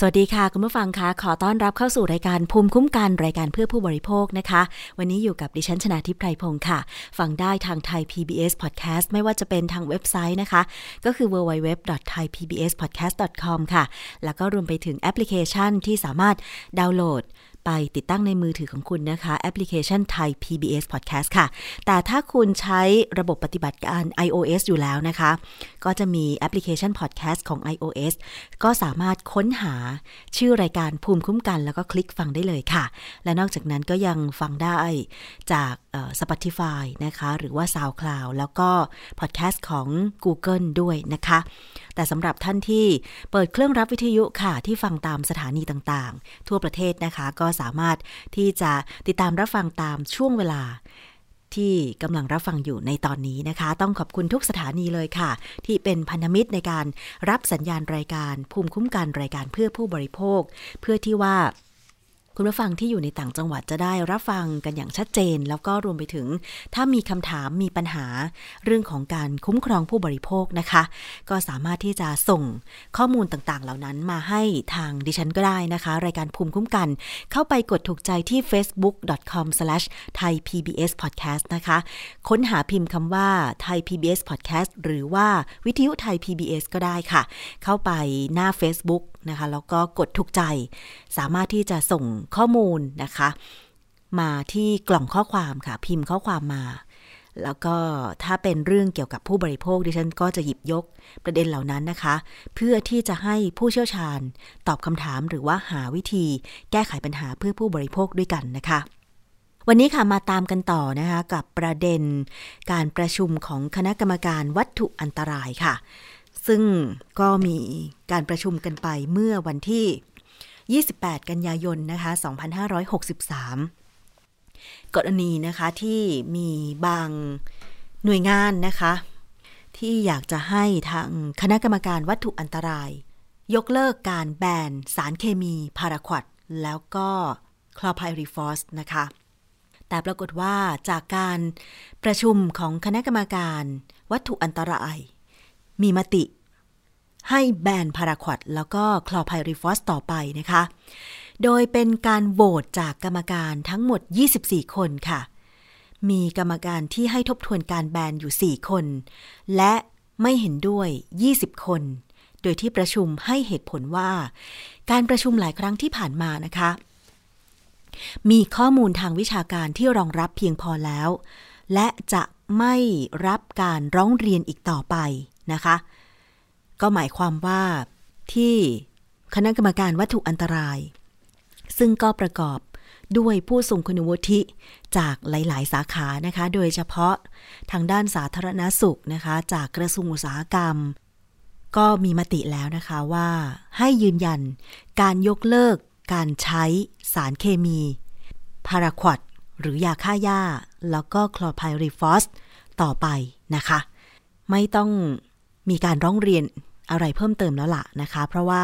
สวัสดีค่ะ คุณผู้ฟังคะขอต้อนรับเข้าสู่รายการภูมิคุ้มกันรายการเพื่อผู้บริโภคนะคะ วันนี้อยู่กับดิฉันชนาทิพไพรพงศ์ค่ะ ฟังได้ทางไทย PBS Podcast ไม่ว่าจะเป็นทางเว็บไซต์นะคะ ก็คือ www.thaipbspodcast.com ค่ะ แล้วก็รวมไปถึงแอปพลิเคชันที่สามารถดาวน์โหลด ไปติดตั้งในมือถือของคุณนะคะ แอปพลิเคชันไทย PBS Podcast ค่ะ แต่ถ้าคุณใช้ระบบปฏิบัติการ iOS อยู่แล้วนะคะ ก็จะมีแอปพลิเคชัน Podcast ของ iOS ก็สามารถค้นหาชื่อรายการภูมิคุ้มกัน แล้วก็คลิกฟังได้เลยค่ะ และนอกจากนั้นก็ยังฟังได้จาก Spotify นะคะ หรือว่า SoundCloud แล้วก็ Podcast ของ Google ด้วยนะคะ แต่สำหรับท่านที่เปิดเครื่องรับวิทยุค่ะ ที่ฟังตามสถานีต่างๆ ทั่วประเทศนะคะ ก็สามารถที่จะติดตามรับฟังตามช่วงเวลาที่กำลังรับฟังอยู่ในตอนนี้นะคะ ต้องขอบคุณทุกสถานีเลยค่ะ ที่เป็นพันธมิตรในการรับสัญญาณรายการ ภูมิคุ้มกันรายการเพื่อผู้บริโภค เพื่อที่ว่า คุณผู้ฟังที่อยู่ในต่างจังหวัดจะได้รับฟังกันอย่างชัดเจน แล้วก็รวมไปถึง ถ้ามีคำถามมีปัญหาเรื่องของการคุ้มครองผู้บริโภคนะคะ ก็สามารถที่จะส่งข้อมูลต่างๆ เหล่านั้นมาให้ทางดิฉันก็ได้นะคะ รายการภูมิคุ้มกัน เข้าไปกดถูกใจที่ facebook.com/thaipbspodcast นะคะ ค้นหาพิมพ์คำว่า Thai PBS Podcast หรือว่าวิทยุไทย PBS ก็ได้ค่ะ เข้าไปหน้า Facebook นะคะ แล้วก็กดถูกใจ สามารถที่จะส่งข้อมูลนะคะ มาที่กล่องข้อความค่ะ พิมพ์ข้อความมา แล้วก็ถ้าเป็นเรื่องเกี่ยวกับผู้บริโภคดิฉันก็จะหยิบยกประเด็นเหล่านั้นนะคะ เพื่อที่จะให้ผู้เชี่ยวชาญตอบคำถามหรือว่าหาวิธีแก้ไขปัญหาเพื่อผู้บริโภคด้วยกันนะคะวันนี้ค่ะมาตามกันต่อนะคะกับประเด็นการประชุมของคณะกรรมการวัตถุอันตรายค่ะ ซึ่งก็มีการประชุมกันไปเมื่อวันที่ 28 กันยายนนะคะ 2563 กรณีนะคะที่มีบางหน่วยงานนะคะ ที่อยากจะให้ทางคณะกรรมการวัตถุอันตราย ยกเลิกการแบนสารเคมีพาราควดแล้วก็คลอไพริฟอสนะคะ แต่ปรากฏว่าจากการประชุมของคณะกรรมการวัตถุอันตราย มีมติ ให้แบนพาราควดแล้วก็คลอไพริฟอสต่อไปนะคะ โดยเป็นการโหวตจากกรรมการทั้งหมด 24 คนค่ะ มีกรรมการที่ให้ทบทวนการแบนอยู่ 4 คน และไม่เห็นด้วย 20 คน โดยที่ประชุมให้เหตุผลว่า การประชุมหลายครั้งที่ผ่านมานะคะ มีข้อมูลทางวิชาการที่รองรับเพียงพอแล้ว และจะไม่รับการร้องเรียนอีกต่อไปนะคะ ก็หมายความว่าที่คณะกรรมการวัตถุอันตราย ซึ่งก็ประกอบด้วยผู้ทรงคุณวุฒิจากหลาย ๆ สาขานะคะ โดยเฉพาะทางด้านสาธารณสุขนะคะ จากกระทรวงอุตสาหกรรม ก็มีมติแล้วนะคะว่าให้ยืนยันการยกเลิกการใช้สารเคมีพาราควดหรือยาฆ่าหญ้า แล้วก็คลอไพริฟอสต่อไปนะคะ ไม่ต้องมีการร้องเรียน อะไรเพิ่มเติมแล้วล่ะนะคะ เพราะว่า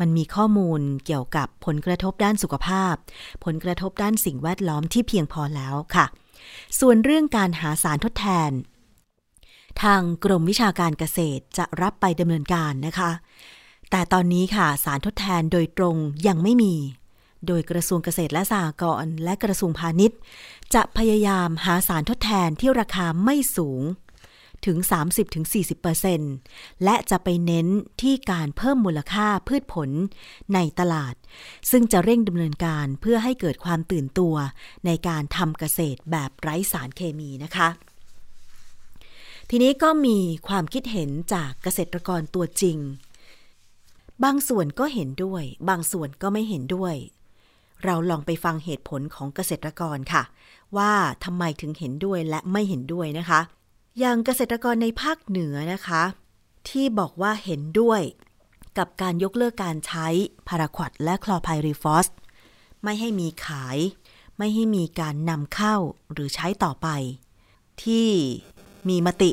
มันมีข้อมูลเกี่ยวกับผลกระทบด้านสุขภาพ ผลกระทบด้านสิ่งแวดล้อมที่เพียงพอแล้วค่ะ ส่วนเรื่องการหาสารทดแทน ทางกรมวิชาการเกษตรจะรับไปดำเนินการนะคะ แต่ตอนนี้ค่ะสารทดแทนโดยตรงยังไม่มี โดยกระทรวงเกษตรและสหกรณ์และกระทรวงพาณิชย์ จะพยายามหาสารทดแทนที่ราคาไม่สูง ถึง 30-40%และจะไปเน้นที่การเพิ่มมูลค่าพืชผลในตลาด ซึ่งจะเร่งดำเนินการเพื่อให้เกิดความตื่นตัวในการทำเกษตรแบบไร้สารเคมีนะคะทีนี้ก็มีความคิดเห็นจากเกษตรกรตัวจริง บางส่วนก็เห็นด้วย บางส่วนก็ไม่เห็นด้วย เราลองไปฟังเหตุผลของเกษตรกรค่ะ ว่าทำไมถึงเห็นด้วยและไม่เห็นด้วยนะคะ อย่างเกษตรกรในภาคเหนือนะคะ ที่บอกว่าเห็นด้วยกับการยกเลิกการใช้พาราควดและคลอไพริฟอส ไม่ให้มีขาย ไม่ให้มีการนำเข้าหรือใช้ต่อไป ที่มีมติ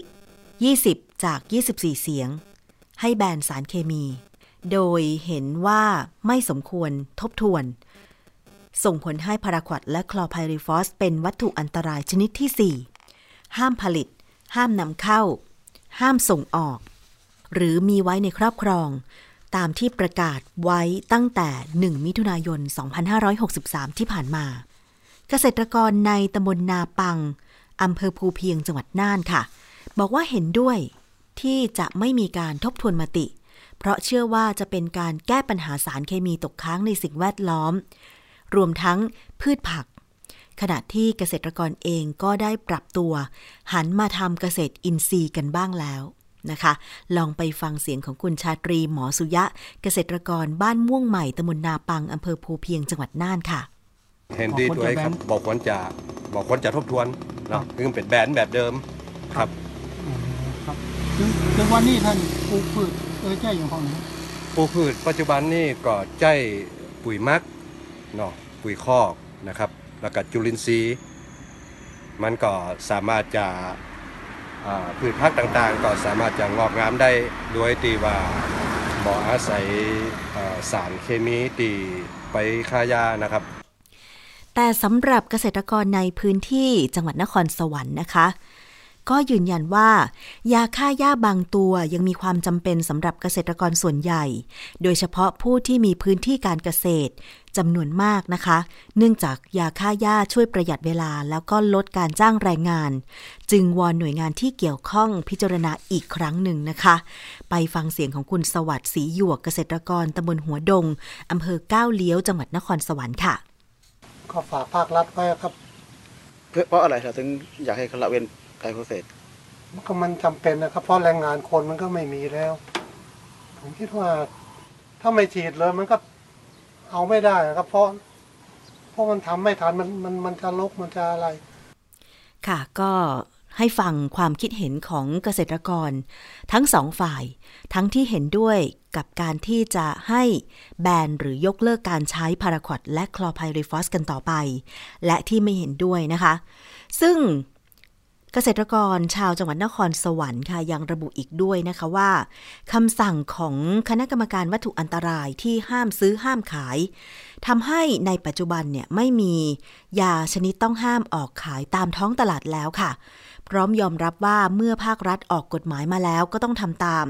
20 จาก 24 เสียง ให้แบนสารเคมี โดยเห็นว่าไม่สมควรทบทวน ส่งผลให้พาราควดและคลอไพริฟอส เป็นวัตถุอันตรายชนิดที่ 4 ห้ามผลิต ห้ามนำเข้า ห้ามส่งออก หรือมีไว้ในครอบครอง ตามที่ประกาศไว้ตั้งแต่ 1 มิถุนายน 2563 ที่ผ่านมา เกษตรกรในตำบลนาปังอำเภอภูเพียงจังหวัดน่านค่ะ บอกว่าเห็นด้วยที่จะไม่มีการทบทวนมติ เพราะเชื่อว่าจะเป็นการแก้ปัญหาสารเคมีตกค้างในสิ่งแวดล้อม รวมทั้งพืชผัก ขณะที่เกษตรกรเองก็ได้ปรับตัว หันมาทำเกษตรอินทรีย์กันบ้างแล้วนะคะ ลองไปฟังเสียงของคุณชาตรีหมอสุยะ เกษตรกรบ้านม่วงใหม่ตำบลนาปังอำเภอภูเพียงจังหวัดน่านค่ะเห็นดีด้วยครับ บอกควรจะบอกควรจะทบทวนเนาะคือเป็นแบรนด์แบบเดิมครับอ๋อครับถึงถึงวันนี้ท่านปลูกพืชเออใจอย่างของไหนปลูกพืชปัจจุบันนี่ก็ใจปุ๋ยหมักเนาะปุ๋ยคอกนะครับ แล้วก็จุลินทรีย์ มันก็สามารถจะพืชพักต่างๆ ก็สามารถจะงอกงามได้โดยตีว่าบ่อาศัยสารเคมีตีไปฆ่ายานะครับ แต่สำหรับเกษตรกรในพื้นที่จังหวัดนครสวรรค์นะคะ ก็ยืนยันว่า ยาฆ่าหญ้าบางตัวยังมีความจำเป็นสำหรับเกษตรกรส่วนใหญ่ โดยเฉพาะผู้ที่มีพื้นที่การเกษตร จำนวนมากนะคะ เนื่องจากยาฆ่าหญ้าช่วยประหยัดเวลา แล้วก็ลดการจ้างแรงงาน จึงวอนหน่วยงานที่เกี่ยวข้องพิจารณาอีกครั้งหนึ่งนะคะ ไปฟังเสียงของคุณสวัสดิ์ศรีหยวกเกษตรกรตำบลหัวดงอำเภอก้าวเลี้ยวจังหวัดนครสวรรค์ค่ะก็ฝากภาครัฐไว้ครับเพื่อเพราะอะไรเราถึงอยากให้ละเว้นการเกษตรก็มันจำเป็นนะครับ เพราะแรงงานคนมันก็ไม่มีแล้ว ผมคิดว่าถ้าไม่ฉีดเลยมันก็ เอาไม่ได้ครับ เพราะเพราะมันทำไม่ทันมันมันมันจะลกมันจะอะไร ค่ะก็ให้ฟังความคิดเห็นของเกษตรกร ทั้งสองฝ่าย ทั้งที่เห็นด้วยกับการที่จะให้แบนหรือยกเลิกการใช้พาราควดและคลอไพริฟอสกันต่อไป และที่ไม่เห็นด้วยนะคะ ซึ่ง เกษตรกรชาวจังหวัดนครสวรรค์ค่ะยังระบุอีกด้วยนะคะว่าคำสั่งของคณะกรรมการวัตถุอันตรายที่ห้ามซื้อห้ามขายทำให้ในปัจจุบันเนี่ยไม่มียาชนิดต้องห้ามออกขายตามท้องตลาดแล้วค่ะ พร้อมยอมรับว่าเมื่อภาครัฐออกกฎหมายมาแล้วก็ต้องทำตาม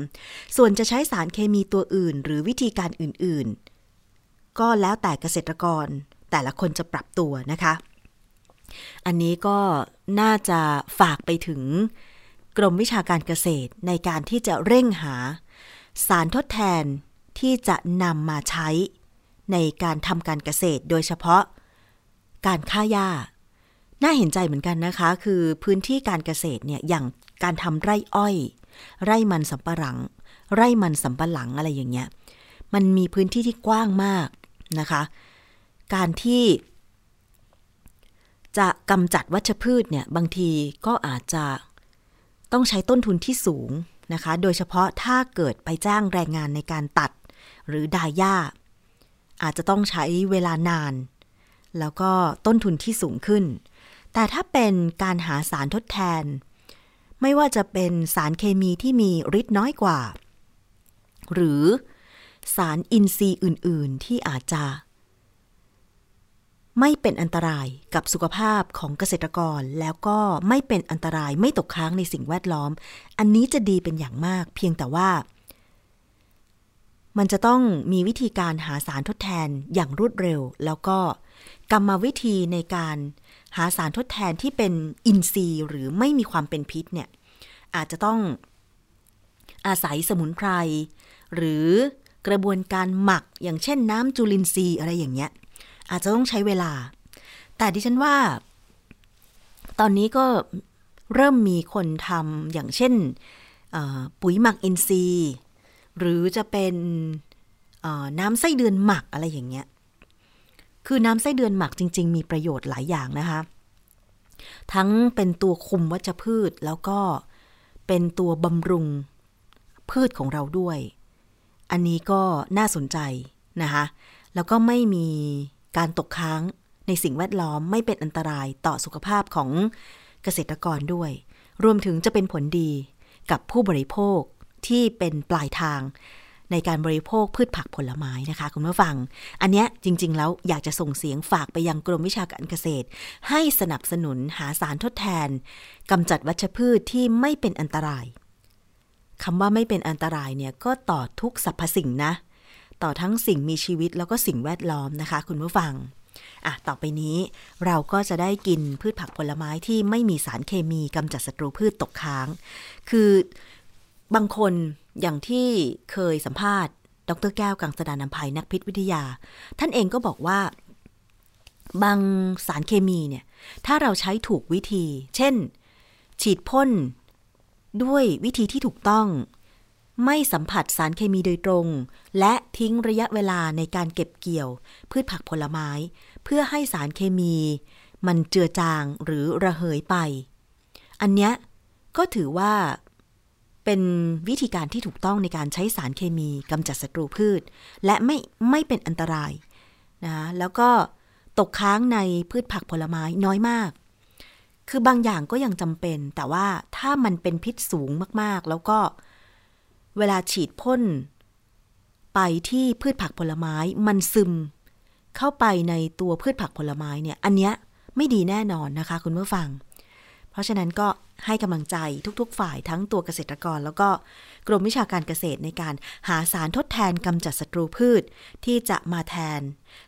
ส่วนจะใช้สารเคมีตัวอื่น หรือวิธีการอื่น ๆ ก็แล้วแต่เกษตรกรแต่ละคนจะปรับตัวนะคะ อันนี้ก็น่าจะฝากไปถึงกรมวิชาการเกษตรในการที่จะเร่งหา สารทดแทนที่จะนำมาใช้ในการทำการเกษตรโดยเฉพาะ การฆ่าหญ้า น่าเห็นใจเหมือนกันนะคะ คือพื้นที่การเกษตรเนี่ยอย่างการทำไร่อ้อย ไร่มันสำปะหลัง ไร่มันสำปะหลังอะไรอย่างเงี้ย มันมีพื้นที่ที่กว้างมากนะคะ การที่ จะกำจัดวัชพืชเนี่ยบางทีก็อาจจะต้องใช้ต้นทุนที่สูงนะคะ โดยเฉพาะถ้าเกิดไปจ้างแรงงานในการตัด หรือดายหญ้าอาจจะต้องใช้เวลานาน แล้วก็ต้นทุนที่สูงขึ้น แต่ถ้าเป็นการหาสารทดแทน ไม่ว่าจะเป็นสารเคมีที่มีฤทธิ์น้อยกว่า หรือสารอินทรีย์อื่น ๆ ที่อาจจะ ไม่เป็นอันตรายกับสุขภาพของเกษตรกร แล้วก็ไม่เป็นอันตรายไม่ตกค้างในสิ่งแวดล้อม อันนี้จะดีเป็นอย่างมาก เพียงแต่ว่า มันจะต้องมีวิธีการหาสารทดแทนอย่างรวดเร็ว แล้วก็กรรมวิธีในการหาสารทดแทนที่เป็นอินทรีย์หรือไม่มีความเป็นพิษเนี่ยอาจจะต้องอาศัยสมุนไพรหรือกระบวนการหมักอย่างเช่นน้ำจุลินทรีย์อะไรอย่างเงี้ย อาจจะต้องใช้เวลา แต่ดิฉันว่า ตอนนี้ก็เริ่มมีคนทำอย่างเช่นปุ๋ยหมักอินทรีย์ หรือจะเป็นน้ำไส้เดือนหมักอะไรอย่างเงี้ย คือน้ำไส้เดือนหมักจริง ๆ มีประโยชน์หลายอย่างนะคะ ทั้งเป็นตัวคุมวัชพืชแล้วก็เป็นตัวบำรุงพืชของเราด้วย อันนี้ก็น่าสนใจนะคะ แล้วก็ไม่มี การตกค้างในสิ่งแวดล้อมไม่เป็นอันตรายต่อสุขภาพของเกษตรกรด้วย รวมถึงจะเป็นผลดีกับผู้บริโภคที่เป็นปลายทางในการบริโภคพืชผักผลไม้นะคะ คุณผู้ฟัง อันเนี้ยจริง ๆ แล้วอยากจะส่งเสียงฝากไปยังกรมวิชาการเกษตร ให้สนับสนุนหาสารทดแทนกำจัดวัชพืชที่ไม่เป็นอันตรายคำว่าไม่เป็นอันตรายเนี่ยก็ต่อทุกสรรพสิ่งนะ ต่อทั้งสิ่งมีชีวิตแล้วก็สิ่งแวดล้อมนะคะ คุณผู้ฟังอะต่อไปนี้เราก็จะได้กินพืชผักผลไม้ที่ไม่มีสารเคมีกำจัดศัตรูพืชตกค้าง คือบางคนอย่างที่เคยสัมภาษณ์ ดรแก้วกังสดานนภัยนักพิษวิทยา ท่านเองก็บอกว่า บางสารเคมีเนี่ย ถ้าเราใช้ถูกวิธี เช่น ฉีดพ่นด้วยวิธีที่ถูกต้อง ไม่สัมผัสสารเคมีโดยตรง และทิ้งระยะเวลาในการเก็บเกี่ยว พืชผักผลไม้ เพื่อให้สารเคมี มันเจือจางหรือระเหยไป อันเนี้ยก็ถือว่าเป็นวิธีการที่ถูกต้องในการใช้สารเคมีกำจัดศัตรูพืช และไม่ไม่เป็นอันตรายนะแล้วก็ตกค้างในพืชผักผลไม้น้อยมาก คือบางอย่างก็ยังจำเป็น แต่ว่าถ้ามันเป็นพิษสูงมากๆ แล้วก็ เวลาฉีดพ่น ไปที่พืชผักผลไม้มันซึม เข้าไปในตัวพืชผักผลไม้เนี่ย อันเนี้ยไม่ดีแน่นอนนะคะคุณผู้ฟัง เพราะฉะนั้นก็ให้กำลังใจทุกๆ ฝ่ายทั้งตัวเกษตรกร แล้วก็กรมวิชาการเกษตรในการหาสารทดแทนกำจัดศัตรูพืช ที่จะมาแทน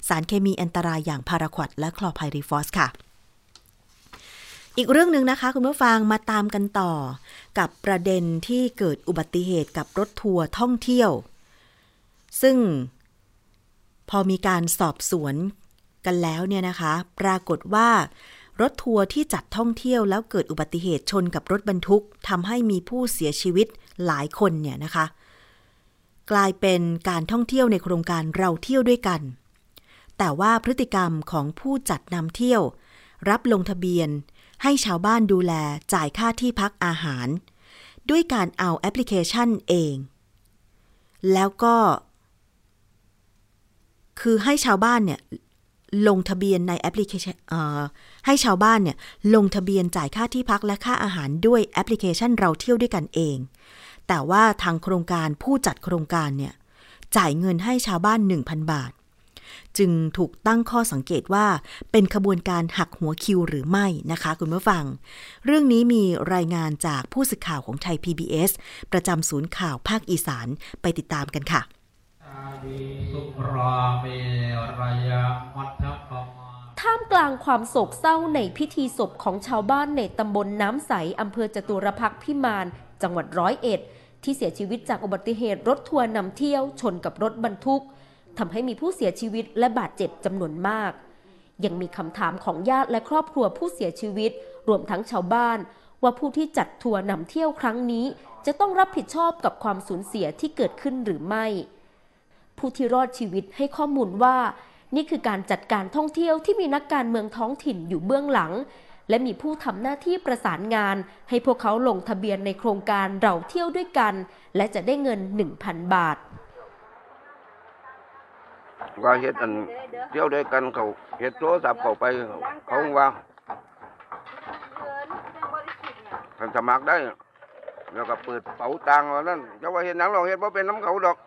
สารเคมีอันตรายอย่างพาราควดและคลอไพริฟอสค่ะ อีกเรื่องหนึ่งนะคะคุณผู้ฟังมาตามกันต่อ กับประเด็นที่เกิดอุบัติเหตุกับรถทัวร์ท่องเที่ยว ซึ่ง พอมีการสอบสวนกันแล้วเนี่ยนะคะ ปรากฏว่ารถทัวร์ที่จัดท่องเที่ยวแล้วเกิดอุบัติเหตุชนกับรถบรรทุกทำให้มีผู้เสียชีวิตหลายคนเนี่ยนะคะ กลายเป็นการท่องเที่ยวในโครงการเราเที่ยวด้วยกัน แต่ว่าพฤติกรรมของผู้จัดนำเที่ยว รับลงทะเบียน ให้ชาวบ้านดูแลจ่ายค่าที่พักอาหาร ด้วยการเอาแอปพลิเคชันเอง แล้วก็ คือให้ชาวบ้านเนี่ยลงทะเบียนในแอปพลิเคชันให้ชาวบ้านเนี่ยลงทะเบียนจ่ายค่าที่พักและค่าอาหารด้วยแอปพลิเคชันเราเที่ยวด้วยกันเอง แต่ว่าทางโครงการผู้จัดโครงการเนี่ยจ่ายเงินให้ชาวบ้าน 1,000 บาท จึงถูกตั้งข้อสังเกตว่าเป็นขบวนการหักหัวคิวหรือไม่นะคะคุณผู้ฟัง เรื่องนี้มีรายงานจากผู้สื่อข่าวของไทย PBS ประจำศูนย์ข่าวภาคอีสานไปติดตามกันค่ะสุราเมรยะมัทธปมาท่ามกลางความโศกเศร้าในพิธีศพของชาวบ้านในตำบลน้ำใสอำเภอจตุรพักษ์พิมาน จังหวัดร้อยเอ็ด ที่เสียชีวิตจากอุบัติเหตุรถทัวร์นำเที่ยวชนกับรถบรรทุก ทำให้มีผู้เสียชีวิตและบาดเจ็บจำนวนมาก ยังมีคำถามของญาติและครอบครัวผู้เสียชีวิต รวมทั้งชาวบ้าน ว่าผู้ที่จัดทัวร์นำเที่ยวครั้งนี้ จะต้องรับผิดชอบกับความสูญเสียที่เกิดขึ้นหรือไม่ ผู้ที่รอดชีวิตให้ข้อมูลว่า นี่คือการจัดการท่องเที่ยวที่มีนักการเมืองท้องถิ่นอยู่เบื้องหลัง และมีผู้ทำหน้าที่ประสานงาน ให้พวกเขาลงทะเบียนในโครงการเราเที่ยวด้วยกัน และจะได้เงิน 1,000 บาท ว่าเฮ็ดอันเที่ยวด้วยกันเขาเฮ็ดโทรศัพท์เข้าไปเขาว่าคันสมัครได้ แล้วก็เปิดเป๋าตังค์ว่านั่นจะว่าเฮ็ดหนังเราเฮ็ดบ่เป็นน้ำเขาดอก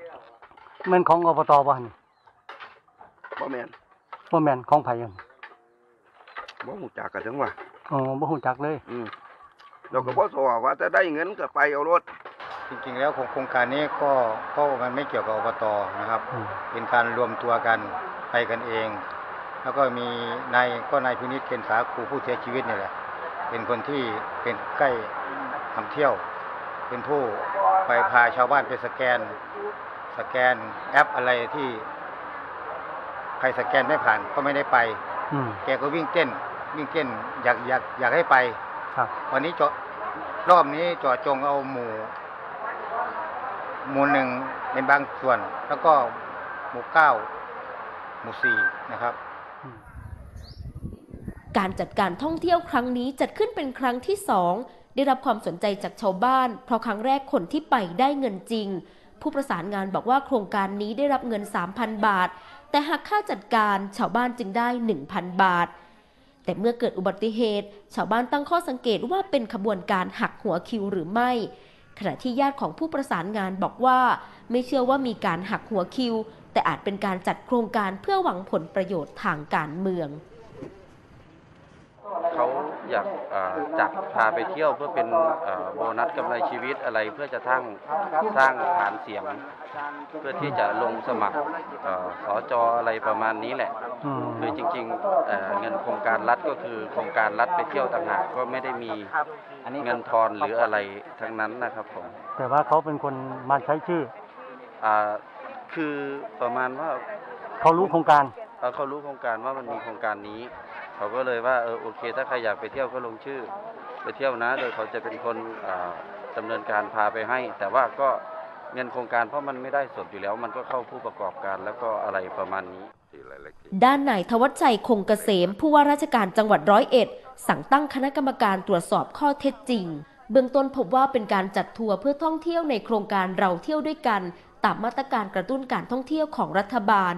แม่นของอบตบ่หั่นบ่แม่นบ่แม่นของไผหั่นบ่ฮู้จักกันจังว่าอ๋อบ่ฮู้จักเลย อืมเราก็บ่สอว่าจะได้เงินก็ไปเอารถ จริงๆแล้วโครงการนี้ก็ก็มันไม่เกี่ยวกับอบตนะครับอืมเป็นการรวมตัวกันไปกันเอง แล้วก็มีนายก็นายพินิจเป็นสาคูผู้เสียชีวิตนี่แหละ เป็นคนที่เป็นใกล้ทำเที่ยว เป็นผู้ไปพาชาวบ้านไปสแกน สแกนแอปอะไรที่ใครสแกนไม่ผ่านก็ไม่ได้ไปอืมแกก็วิ่งเต้น วิ่งเต้นอยากอยากอยากให้ไปครับวันนี้เจาะรอบนี้เจาะจงเอาหมู่ หมู่หนึ่งเป็นบางส่วน แล้วก็หมู่เก้าหมู่สี่นะครับ การจัดการท่องเที่ยวครั้งนี้จัดขึ้นเป็นครั้งที่สองได้รับความสนใจจากชาวบ้าน เพราะครั้งแรกคนที่ไปได้เงินจริง ผู้ประสานงานบอกว่าโครงการนี้ได้รับเงิน 3,000 บาท แต่หากค่าจัดการชาวบ้านจึงได้ 1,000 บาท แต่เมื่อเกิดอุบัติเหตุ ชาวบ้านตั้งข้อสังเกตว่าเป็นขบวนการหักหัวคิวหรือไม่ ขณะที่ญาติของผู้ประสานงานบอกว่า ไม่เชื่อว่ามีการหักหัวคิว แต่อาจเป็นการจัดโครงการเพื่อหวังผลประโยชน์ทางการเมือง เขาอยากจับพาไปเที่ยวเพื่อเป็นโบนัสกำไรชีวิตอะไรเพื่อจะทั้งสร้างฐานเสียง เพื่อที่จะลงสมัครสอจออะไรประมาณนี้แหละ คือจริงๆเงินโครงการรัฐก็คือโครงการรัฐไปเที่ยวต่างหากก็ไม่ได้มีเงินทอนหรืออะไรทั้งนั้นนะครับผมแต่ว่าเขาเป็นคนมาใช้ชื่ออคือประมาณว่าเขารู้โครงการเขารู้โครงการว่ามันมีโครงการนี้ เขาก็เลยว่าเออโอเค ถ้าใครอยากไปเที่ยวก็ลงชื่อ ไปเที่ยวนะ โดยเขาจะเป็นคนดำเนินการพาไปให้ แต่ว่าก็ เงินโครงการเพราะมันไม่ได้สดอยู่แล้ว มันก็เข้าผู้ประกอบการแล้วก็อะไรประมาณนี้ ด้านนายทวัชชัยคงเกษม ผู้ว่าราชการจังหวัดร้อยเอ็ด สั่งตั้งคณะกรรมการตรวจสอบข้อเท็จจริง เบื้องต้นพบว่าเป็นการจัดทัวร์เพื่อท่องเที่ยวในโครงการเราเที่ยวด้วยกัน ตามมาตรการกระตุ้นการท่องเที่ยวของรัฐบาล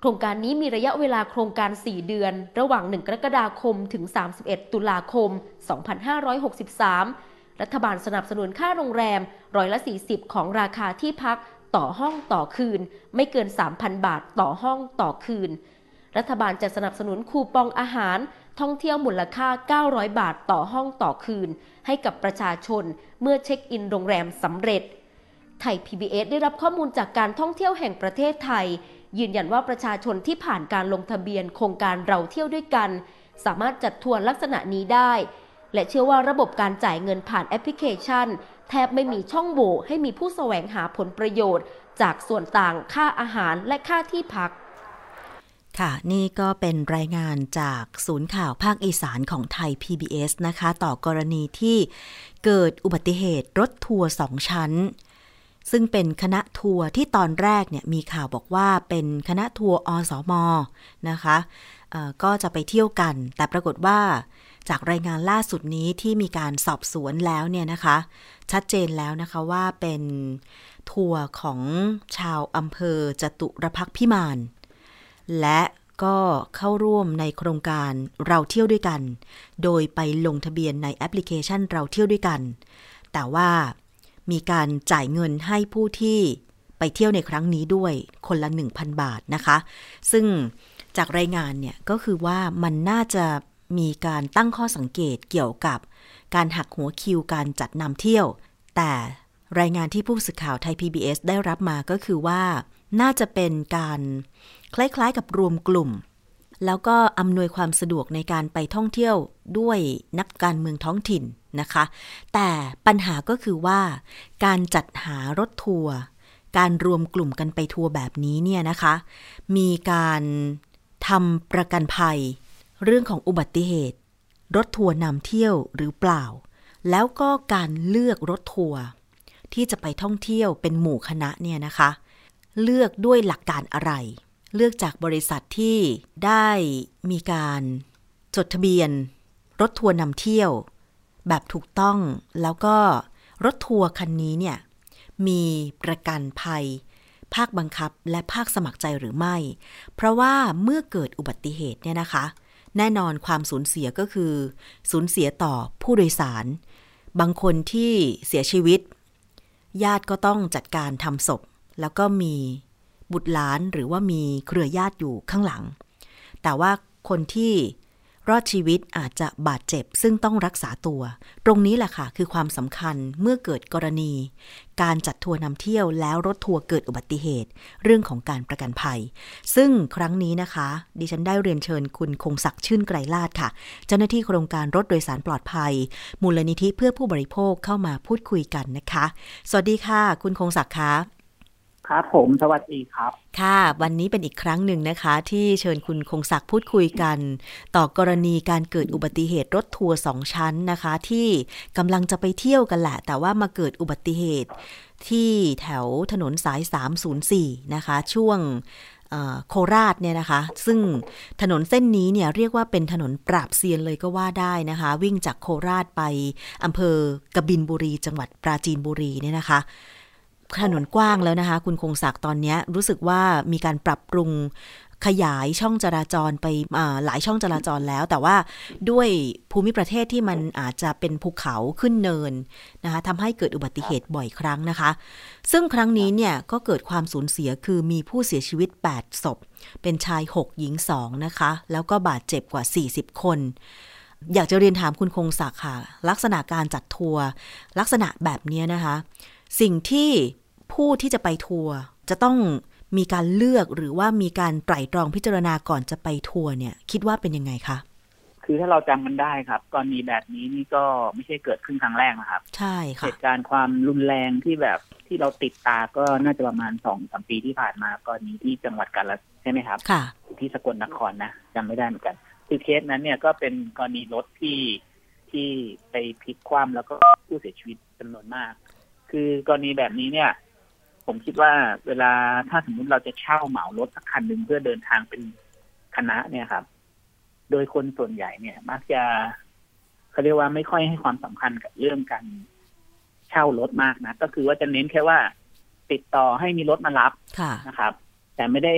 โครงการนี้มีระยะเวลาโครงการ 4 เดือน ระหว่าง 1 กรกฎาคมถึง 31 ตุลาคม 2563 รัฐบาลสนับสนุนค่าโรงแรมร้อยละ 40 ของราคาที่พักต่อห้องต่อคืน ไม่เกิน 3,000 บาทต่อห้องต่อคืน รัฐบาลจะสนับสนุนคูปองอาหาร ท่องเที่ยวมูลค่า 900 บาทต่อห้องต่อคืน ให้กับประชาชนเมื่อเช็คอินโรงแรมสำเร็จ ไทย PBS ได้รับข้อมูลจากการท่องเที่ยวแห่งประเทศไทย ยืนยันว่าประชาชนที่ผ่านการลงทะเบียนโครงการเราเที่ยวด้วยกัน สามารถจัดทัวร์ลักษณะนี้ได้ และเชื่อว่าระบบการจ่ายเงินผ่านแอปพลิเคชัน แทบไม่มีช่องโหว่ให้มีผู้แสวงหาผลประโยชน์ จากส่วนต่างค่าอาหารและค่าที่พักค่ะ นี่ก็เป็นรายงานจากศูนย์ข่าวภาคอีสานของไทย PBS นะคะ ต่อกรณีที่เกิดอุบัติเหตุรถทัวร์สองชั้น ซึ่งเป็นคณะทัวร์ที่ตอนแรกเนี่ยมีข่าวบอกว่าเป็นคณะทัวร์อสมนะคะก็จะไปเที่ยวกัน แต่ปรากฏว่า จากรายงานล่าสุดนี้ที่มีการสอบสวนแล้วเนี่ยนะคะ ชัดเจนแล้วนะคะว่าเป็นทัวร์ของชาวอำเภอจตุรพักพิมาน และก็เข้าร่วมในโครงการเราเที่ยวด้วยกัน โดยไปลงทะเบียนในแอปพลิเคชันเราเที่ยวด้วยกัน แต่ว่ามีการจ่ายเงินให้ผู้ที่ไปเที่ยวในครั้งนี้ด้วยคนละ 1,000 บาทนะคะ ซึ่งจากรายงานเนี่ยก็คือว่ามันน่าจะ มีการตั้งข้อสังเกตเกี่ยวกับ การหักหัวคิวการจัดนำเที่ยว แต่รายงานที่ผู้สื่อข่าวไทย PBS ได้รับมาก็คือว่าน่าจะเป็นการคล้ายๆกับรวมกลุ่ม แล้วก็อำนวยความสะดวกในการไปท่องเที่ยวด้วยนักการเมืองท้องถิ่นนะคะ แต่ปัญหาก็คือว่า การจัดหารถทัวร์การรวมกลุ่มกันไปทัวร์แบบนี้เนี่ยนะคะ มีการทำประกันภัย เรื่องของอุบัติเหตุ รถทัวร์นำเที่ยวหรือเปล่า แล้วก็การเลือกรถทัวร์ที่จะไปท่องเที่ยวเป็นหมู่คณะเนี่ยนะคะ เลือกด้วยหลักการอะไร เลือกจากบริษัทที่ได้มีการจดทะเบียน รถทัวร์นำเที่ยว แบบถูกต้องแล้วก็รถทัวร์คันนี้เนี่ยมีประกันภัย ภาคบังคับและภาคสมัครใจหรือไม่ เพราะว่าเมื่อเกิดอุบัติเหตุเนี่ยนะคะ แน่นอนความสูญเสียก็คือ สูญเสียต่อผู้โดยสาร บางคนที่เสียชีวิต ญาติก็ต้องจัดการทำศพ แล้วก็มีบุตรหลานหรือว่ามีเครือญาติอยู่ข้างหลัง แต่ว่าคนที่ รอดชีวิตอาจจะบาดเจ็บซึ่งต้องรักษาตัว ตรงนี้แหละค่ะคือความสำคัญเมื่อเกิดกรณี การจัดทัวร์นำเที่ยวแล้วรถทัวร์เกิดอุบัติเหตุ เรื่องของการประกันภัย ซึ่งครั้งนี้นะคะ ดิฉันได้เรียนเชิญคุณคงศักดิ์ชื่นไกรลาดค่ะ เจ้าหน้าที่โครงการรถโดยสารปลอดภัย มูลนิธิเพื่อผู้บริโภคเข้ามาพูดคุยกันนะคะ สวัสดีค่ะ คุณคงศักดิ์คะ ครับผมสวัสดีครับ ค่ะ วันนี้เป็นอีกครั้งหนึ่งนะคะ ที่เชิญคุณคงศักดิ์พูดคุยกัน ต่อกรณีการเกิดอุบัติเหตุรถทัวร์สองชั้นนะคะ ที่กำลังจะไปเที่ยวกันแหละ แต่ว่ามาเกิดอุบัติเหตุ ที่แถวถนนสาย 304 นะคะ ช่วงโคราชเนี่ยนะคะ ซึ่งถนนเส้นนี้เนี่ยเรียกว่าเป็นถนนปราบเซียนเลยก็ว่าได้นะคะ วิ่งจากโคราชไปอำเภอกบินบุรี จังหวัดปราจีนบุรีเนี่ยนะคะ ถนนกว้างแล้วนะคะ คุณคงศักดิ์ตอนนี้รู้สึกว่ามีการปรับปรุงขยายช่องจราจรไปหลายช่องจราจรแล้ว แต่ว่าด้วยภูมิประเทศที่มันอาจจะเป็นภูเขาขึ้นเนินนะคะทำให้เกิดอุบัติเหตุบ่อยครั้งนะคะ ซึ่งครั้งนี้เนี่ยก็เกิดความสูญเสียคือมีผู้เสียชีวิต 8 ศพ เป็นชาย 6 หญิง 2 นะคะ แล้วก็บาดเจ็บกว่า 40 คน อยากจะเรียนถามคุณคงศักดิ์ค่ะ ลักษณะการจัดทัวร์ลักษณะแบบนี้นะคะ สิ่งที่ ผู้ที่จะไปทัวร์จะต้องมีการเลือกหรือว่ามีการไตร่ตรองพิจารณาก่อนจะไปทัวร์เนี่ยคิดว่าเป็นยังไงคะคือถ้าเราจำมันได้ครับกรณีแบบนี้นี่ก็ไม่ใช่เกิดขึ้นครั้งแรกนะครับ ใช่ค่ะเหตุการณ์ความรุนแรงที่แบบที่เราติดตาก็น่าจะประมาณสองสามปีที่ผ่านมากรณีที่จังหวัดกาฬใช่ไหมครับค่ะที่สกลนครนะจำไม่ได้เหมือนกัน คือเคสนั้นเนี่ยก็เป็นกรณีรถที่ที่ไปพลิกคว่ำแล้วก็ผู้เสียชีวิตจำนวนมาก คือกรณีแบบนี้เนี่ย ผมคิดว่าเวลาถ้าสมมุติเราจะเช่าเหมารถสักคันหนึ่งเพื่อเดินทางเป็นคณะเนี่ยครับ โดยคนส่วนใหญ่เนี่ย มักจะเขาเรียกว่าไม่ค่อยให้ความสำคัญกับเรื่องการเช่ารถมากนะก็คือว่าจะเน้นแค่ว่า ติดต่อให้มีรถมารับค่ะนะครับ แต่ไม่ได้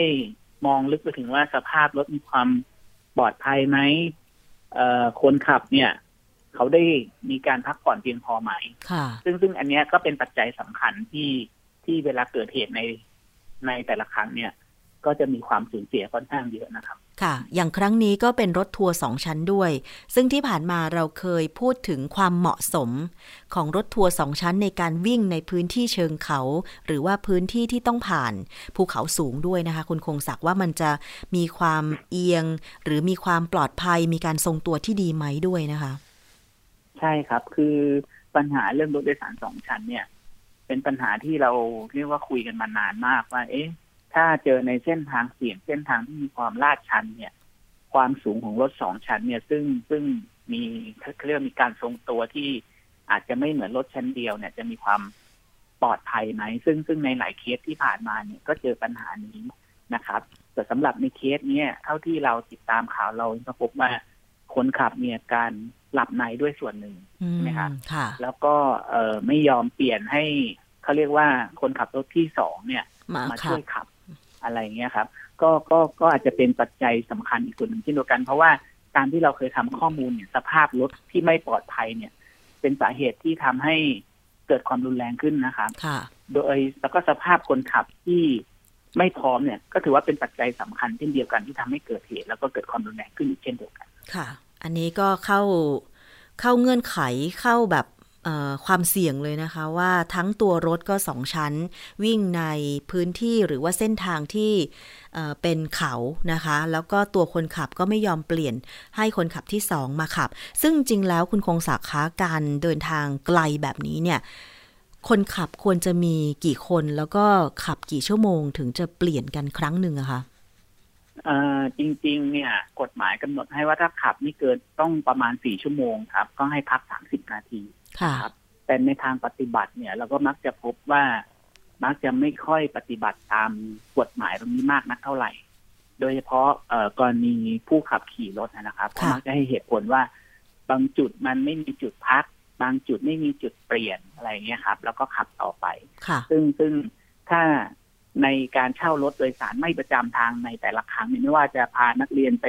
มองลึกไปถึงว่าสภาพรถมีความปลอดภัยไหมเอ่อคนขับเนี่ย เขาได้มีการพักผ่อนเพียงพอไหมค่ะซึ่งซึ่งอันเนี้ยก็เป็นปัจจัยสำคัญที่ ที่เวลาเกิดเหตุในในแต่ละครั้งเนี่ย ก็จะมีความสูญเสียค่อนข้างเยอะนะครับ ค่ะ อย่างครั้งนี้ก็เป็นรถทัวร์สองชั้นด้วย ซึ่งที่ผ่านมาเราเคยพูดถึงความเหมาะสม ของรถทัวร์สองชั้นในการวิ่งในพื้นที่เชิงเขา หรือว่าพื้นที่ที่ต้องผ่านภูเขาสูงด้วยนะคะ คุณคงศักดิ์ว่ามันจะมีความเอียง หรือมีความปลอดภัย มีการทรงตัวที่ดีไหมด้วยนะคะ ใช่ครับ คือปัญหาเรื่องรถโดยสารสองชั้นเนี่ย เป็นปัญหาที่เราเรียกว่าคุยกันมานานมากว่า เอ๊ะ ถ้าเจอในเส้นทางเสี่ยงเส้นทางที่มีความลาดชันเนี่ย ความสูงของรถสองชั้นเนี่ย ซึ่งซึ่งมีเขาเรียกมีการทรงตัวที่อาจจะไม่เหมือนรถชั้นเดียวเนี่ย จะมีความปลอดภัยไหม ซึ่งซึ่งในหลายเคสที่ผ่านมาเนี่ยก็เจอปัญหานี้นะครับ แต่สำหรับในเคสเนี้ยเท่าที่เราติดตามข่าวเราก็พบว่าคนขับเนี่ยการ หลับในด้วยส่วนหนึ่งใช่ไหมครับค่ะแล้วก็เออไม่ยอมเปลี่ยนให้เขาเรียกว่าคนขับรถที่สองเนี่ย มามาขับช่วยขับอะไรเงี้ยครับ ก็ก็ก็อาจจะเป็นปัจจัยสำคัญอีกส่วนหนึ่งเช่นเดียวกัน เพราะว่าตามที่เราเคยทำข้อมูลเนี่ยสภาพรถที่ไม่ปลอดภัยเนี่ย เป็นสาเหตุที่ทำให้เกิดความรุนแรงขึ้นนะครับค่ะโดยแล้วก็สภาพคนขับที่ไม่พร้อมเนี่ย ก็ถือว่าเป็นปัจจัยสำคัญเช่นเดียวกันที่ทำให้เกิดเหตุแล้วก็เกิดความรุนแรงขึ้นอีกเช่นเดียวกัน ค่ะ อันนี้ก็เข้าเข้าเงื่อนไขเข้าแบบความเสี่ยงเลยนะคะว่าทั้งตัวรถก็สองชั้น วิ่งในพื้นที่หรือว่าเส้นทางที่เเป็นเขานะคะ แล้วก็ตัวคนขับก็ไม่ยอมเปลี่ยนให้คนขับที่สองมาขับ ซึ่งจริงแล้วคุณคงศักดิ์คะการเดินทางไกลแบบนี้เนี่ยคนขับควรจะมีกี่คนแล้วก็ขับกี่ชั่วโมงถึงจะเปลี่ยนกันครั้งหนึ่งอะคะเอ่อ จริง ๆ เนี่ย กฎหมายกำหนดให้ว่าถ้าขับไม่เกินต้องประมาณสี่ชั่วโมงครับ ก็ให้พักสามสิบนาทีค่ะครับแต่ในทางปฏิบัติเนี่ย เราก็มักจะพบว่ามักจะไม่ค่อยปฏิบัติตามกฎหมายตรงนี้มากนักเท่าไหร่ โดยเฉพาะเอ่อกรณีผู้ขับขี่รถนะครับเขามักจะให้เหตุผลว่า บางจุดมันไม่มีจุดพัก บางจุดไม่มีจุดเปลี่ยนอะไรเงี้ยครับ แล้วก็ขับต่อไปค่ะซึ่งซึ่งถ้า ในการเช่ารถโดยสารไม่ประจำทางในแต่ละครั้งเนี่ยไม่ว่าจะพานักเรียนไป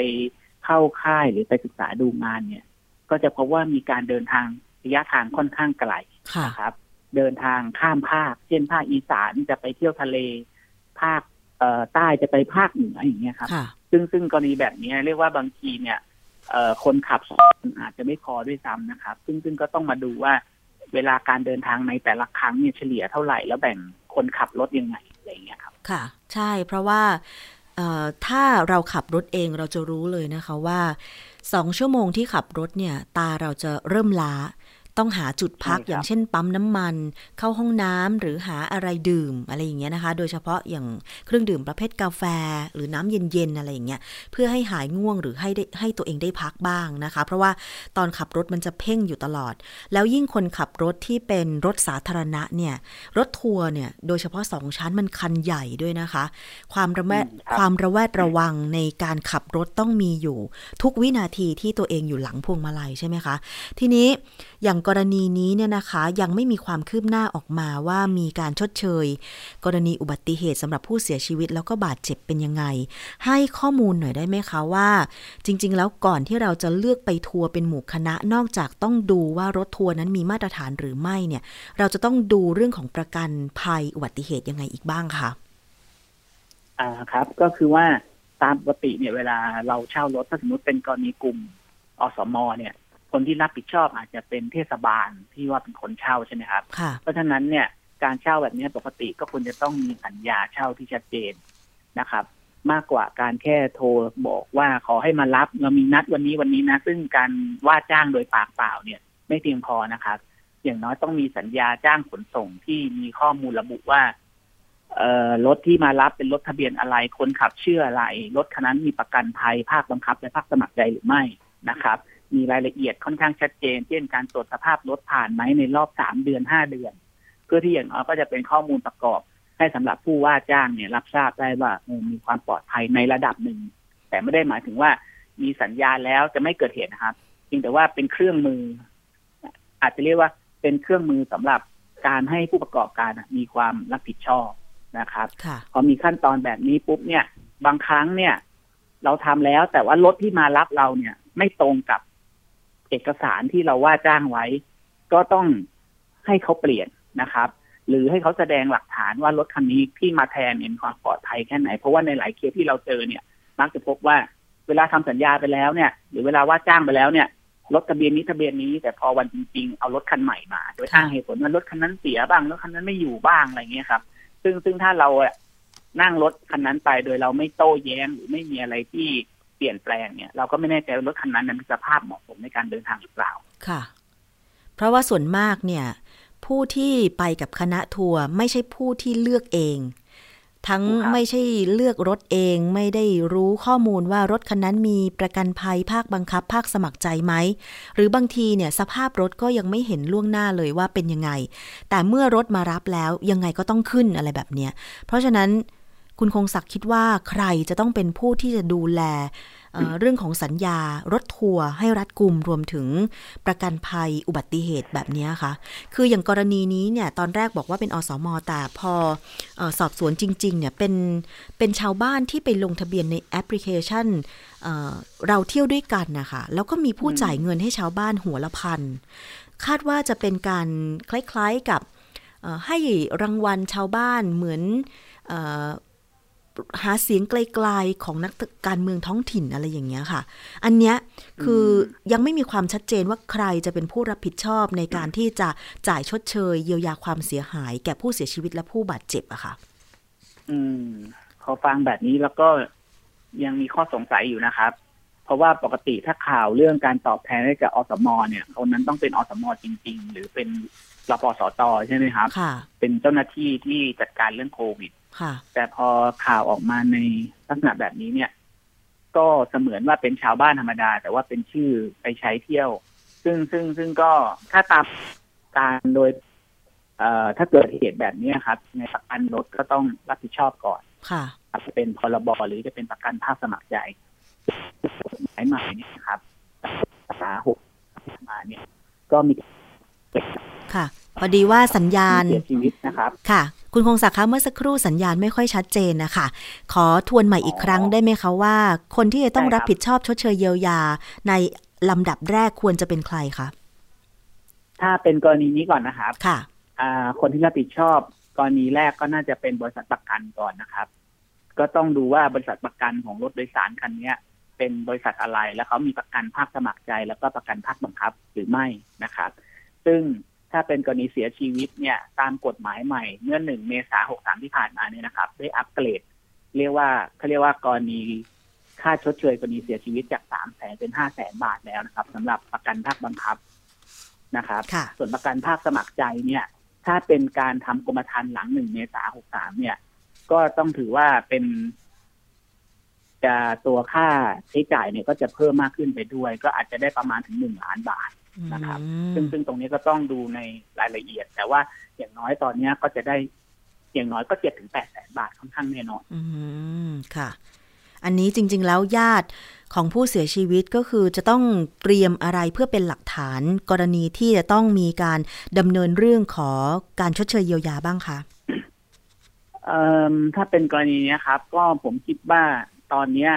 เข้าค่ายหรือไปศึกษาดูงานเนี่ย ก็จะพบว่ามีการเดินทางระยะทางค่อนข้างไกลค่ะนะครับ เดินทางข้ามภาค เช่นภาคอีสานจะไปเที่ยวทะเล ภาคเอ่อใต้จะไปภาคเหนืออย่างเงี้ยครับค่ะซึ่งซึ่งกรณีแบบนี้เรียกว่าบางทีเนี่ยเอ่อคนขับสองคนอาจจะไม่พอด้วยซ้ำนะครับ ซึ่งซึ่งก็ต้องมาดูว่าเวลาการเดินทางในแต่ละครั้งเนี่ยเฉลี่ยเท่าไหร่แล้วแบ่งคนขับรถยังไง อะไรอย่างเงี้ยครับค่ะ ใช่เพราะว่าถ้าเราขับรถเองเราจะรู้เลยนะคะว่าสองชั่วโมงที่ขับรถเนี่ย ตาเราจะเริ่มล้า ต้องหาจุดพักใช่ครับอย่างเช่นปั๊มน้ำมัน เข้าห้องน้ำหรือหาอะไรดื่มอะไรอย่างเงี้ยนะคะ โดยเฉพาะอย่างเครื่องดื่มประเภทกาแฟ หรือน้ำเย็นๆอะไรอย่างเงี้ยเพื่อให้หายง่วงหรือให้ได้ให้ตัวเองได้พักบ้างนะคะ เพราะว่าตอนขับรถมันจะเพ่งอยู่ตลอด แล้วยิ่งคนขับรถที่เป็นรถสาธารณะเนี่ยรถทัวร์เนี่ยโดยเฉพาะสองชั้นมันคันใหญ่ด้วยนะคะ ความระแวดอืมครับความระแวดระวังในการขับรถต้องมีอยู่ ทุกวินาทีที่ตัวเองอยู่หลังพวงมาลัยใช่ไหมคะ ทีนี้ อย่างกรณีนี้เนี่ยนะคะยังไม่มีความคืบหน้าออกมาว่ามีการชดเชย กรณีอุบัติเหตุสำหรับผู้เสียชีวิตแล้วก็บาดเจ็บเป็นยังไง ให้ข้อมูลหน่อยได้ไหมคะว่า จริง ๆ แล้วก่อนที่เราจะเลือกไปทัวร์เป็นหมู่คณะนอกจากต้องดูว่ารถทัวร์นั้นมีมาตรฐานหรือไม่เนี่ย เราจะต้องดูเรื่องของประกันภัยอุบัติเหตุยังไงอีกบ้างคะอ่าครับ ก็คือว่าตามปกติเนี่ยเวลาเราเช่ารถถ้าสมมติเป็นกรณีกลุ่มอสมเนี่ย คนที่รับผิดชอบอาจจะเป็นเทศบาลที่ว่าเป็นคนเช่าใช่ไหมครับค่ะเพราะฉะนั้นเนี่ยการเช่าแบบนี้ปกติก็ควรจะต้องมีสัญญาเช่าที่ชัดเจนนะครับ มากกว่าการแค่โทรบอกว่าขอให้มารับเรามีนัดวันนี้วันนี้นะ ซึ่งการว่าจ้างโดยปากเปล่าเนี่ย ไม่เพียงพอนะครับ อย่างน้อยต้องมีสัญญาจ้างขนส่งที่มีข้อมูลระบุว่าเอ่อรถที่มารับเป็นรถทะเบียนอะไร คนขับชื่ออะไร รถคันนั้นมีประกันภัยภาคบังคับ และภาคสมัครใจหรือไม่นะครับ มีรายละเอียดค่อนข้างชัดเจน เช่นการตรวจสภาพรถผ่านไหมในรอบสามเดือนห้าเดือน เพื่อที่อย่างน้อยก็จะเป็นข้อมูลประกอบ ให้สำหรับผู้ว่าจ้างเนี่ยรับทราบได้ว่าเออมีความปลอดภัยในระดับหนึ่ง แต่ไม่ได้หมายถึงว่ามีสัญญาแล้วจะไม่เกิดเหตุนะครับเพียงแต่ว่าเป็นเครื่องมือ อาจจะเรียกว่าเป็นเครื่องมือสำหรับการให้ผู้ประกอบการมีความรับผิดชอบนะครับค่ะพอมีขั้นตอนแบบนี้ปุ๊บเนี่ย บางครั้งเนี่ย เราทำแล้วแต่ว่ารถที่มารับเราเนี่ย ไม่ตรงกับ เอกสารที่เราว่าจ้างไว้ ก็ต้องให้เขาเปลี่ยนนะครับ หรือให้เขาแสดงหลักฐานว่ารถคันนี้ที่มาแทนเนี่ยมีความปลอดภัยแค่ไหน เพราะว่าในหลายเคสที่เราเจอเนี่ย มักจะพบว่าเวลาทำสัญญาไปแล้วเนี่ย หรือเวลาว่าจ้างไปแล้วเนี่ยรถทะเบียนนี้ทะเบียนนี้แต่พอวันจริงๆ เอารถคันใหม่มา โดยอ้างเหตุผลว่ารถคันนั้นเสียบ้างรถคันนั้นไม่อยู่บ้างอะไรเงี้ยครับ ซึ่งซึ่งถ้าเราอะนั่งรถคันนั้นไปโดยเราไม่โต้แย้งหรือไม่มีอะไรที่ เปลี่ยนแปลงเนี่ยเราก็ไม่แน่ใจว่ารถคันนั้นนั้นมีสภาพเหมาะสมในการเดินทางหรือเปล่าค่ะ เพราะว่าส่วนมากเนี่ยผู้ที่ไปกับคณะทัวร์ไม่ใช่ผู้ที่เลือกเอง ทั้งถูกครับไม่ใช่เลือกรถเองไม่ได้รู้ข้อมูลว่ารถคันนั้นมีประกันภัยภาคบังคับ ภาคสมัครใจไหม หรือบางทีเนี่ยสภาพรถก็ยังไม่เห็นล่วงหน้าเลยว่าเป็นยังไง แต่เมื่อรถมารับแล้วยังไงก็ต้องขึ้นอะไรแบบเนี้ยเพราะฉะนั้น คุณคงศักดิ์คิดว่าใครจะต้องเป็นผู้ที่จะดูแลเอ่อเรื่องของสัญญารถทัวร์ให้รัดกุมรวมถึงประกันภัยอุบัติเหตุแบบเนี้ยคะคืออย่างกรณีนี้เนี่ยตอนแรกบอกว่าเป็นอสมแต่พอเออสอบสวนจริงๆเนี่ยเป็นเป็นชาวบ้านที่ไปลงทะเบียนในแอปพลิเคชันเอ่อเราเที่ยวด้วยกันนะคะแล้วก็มีผู้จ่ายเงินให้ชาวบ้านหัวละพันคาดว่าจะเป็นการคล้ายๆกับเอ่อให้รางวัลชาวบ้านเหมือนเออ หาเสียงไกลๆของนักการเมืองท้องถิ่นอะไรอย่างเงี้ยค่ะ อันเนี้ยคืออยังไม่มีความชัดเจนว่าใครจะเป็นผู้รับผิดชอบในการที่จะจ่ายชดเชย เยียวยาความเสียหาย แก่ผู้เสียชีวิตและผู้บาดเจ็บอะค่ะ อืมพอฟังแบบนี้แล้วก็ยังมีข้อสงสัยอยู่นะครับ เพราะว่าปกติถ้าข่าวเรื่องการตอบแทนให้กับอสมเนี่ยคนนั้นต้องเป็นอสมจริง ๆ หรือเป็นรปสตใช่ไหมครับค่ะเป็นเจ้าหน้าที่ที่จัดการเรื่องโควิดค่ะ แต่พอข่าวออกมาในลักษณะแบบนี้เนี่ย ก็เสมือนว่าเป็นชาวบ้านธรรมดา แต่ว่าเป็นชื่อไปใช้เที่ยว ซึ่งซึ่งซึ่งก็ถ้าตามการโดยเอ่อถ้าเกิดเหตุแบบนี้ครับ ในประกันรถก็ต้องรับผิดชอบก่อน ค่ะอาจจะเป็นพรบหรือจะเป็นประกันภาคสมัครใจกฎหมายใหม่เนี่ยครับภาษาหกมาเนี่ย ก็มีค่ะ พอดีว่าสัญญาณเสียชีวิตนะครับ ค่ะ คุณคงศักดิ์คะเมื่อสักครู่สัญญาณไม่ค่อยชัดเจนนะคะ ขอทวนใหม่อีกครั้งได้ไหมคะว่า คนที่จะต้องได้ครับรับผิดชอบชดเชยเยียวยา ในลำดับแรกควรจะเป็นใครคะถ้าเป็นกรณีนี้ก่อนนะครับค่ะอ่าคนที่รับผิดชอบกรณีแรกก็น่าจะเป็นบริษัทประกันก่อนนะครับ ก็ต้องดูว่าบริษัทประกันของรถโดยสารคันเนี้ยเป็นบริษัทอะไรแล้วเขามีประกันภาคสมัครใจ แล้วก็ประกันภาคบังคับหรือไม่นะครับ ซึ่ง ถ้าเป็นกรณีเสียชีวิตเนี่ยตามกฎหมายใหม่เมื่อหนึ่งเมษาหกสามที่ผ่านมาเนี่ยนะครับ ได้อัปเกรด เรียกว่าเขาเรียกว่ากรณีค่าชดเชยกรณีเสียชีวิตจากสามแสนเป็นห้าแสนบาทแล้วนะครับสำหรับประกันภาคบังคับนะครับ ส่วนประกันภาคสมัครใจเนี่ย ถ้าเป็นการทำกรมธรรม์หลังหนึ่งเมษาหกสามเนี่ย ก็ต้องถือว่าเป็นจะตัวค่าใช้จ่ายเนี่ยก็จะเพิ่มมากขึ้นไปด้วย ก็อาจจะได้ประมาณถึงหนึ่งล้านบาท นะครับ ซึ่งซึ่งตรงนี้ก็ต้องดูในรายละเอียด แต่ว่าอย่างน้อยตอนเนี้ยก็จะได้อย่างน้อยก็เจ็ดถึงแปดแสนบาทค่อนข้างแน่นอน อืมค่ะ อันนี้จริง ๆ แล้วญาติของผู้เสียชีวิตก็คือจะต้องเตรียมอะไรเพื่อเป็นหลักฐานกรณีที่จะต้องมีการดำเนินเรื่องขอการชดเชยเยียวยาบ้างคะเอ่อถ้าเป็นกรณีเนี้ยครับ ก็ผมคิดว่าตอนเนี้ย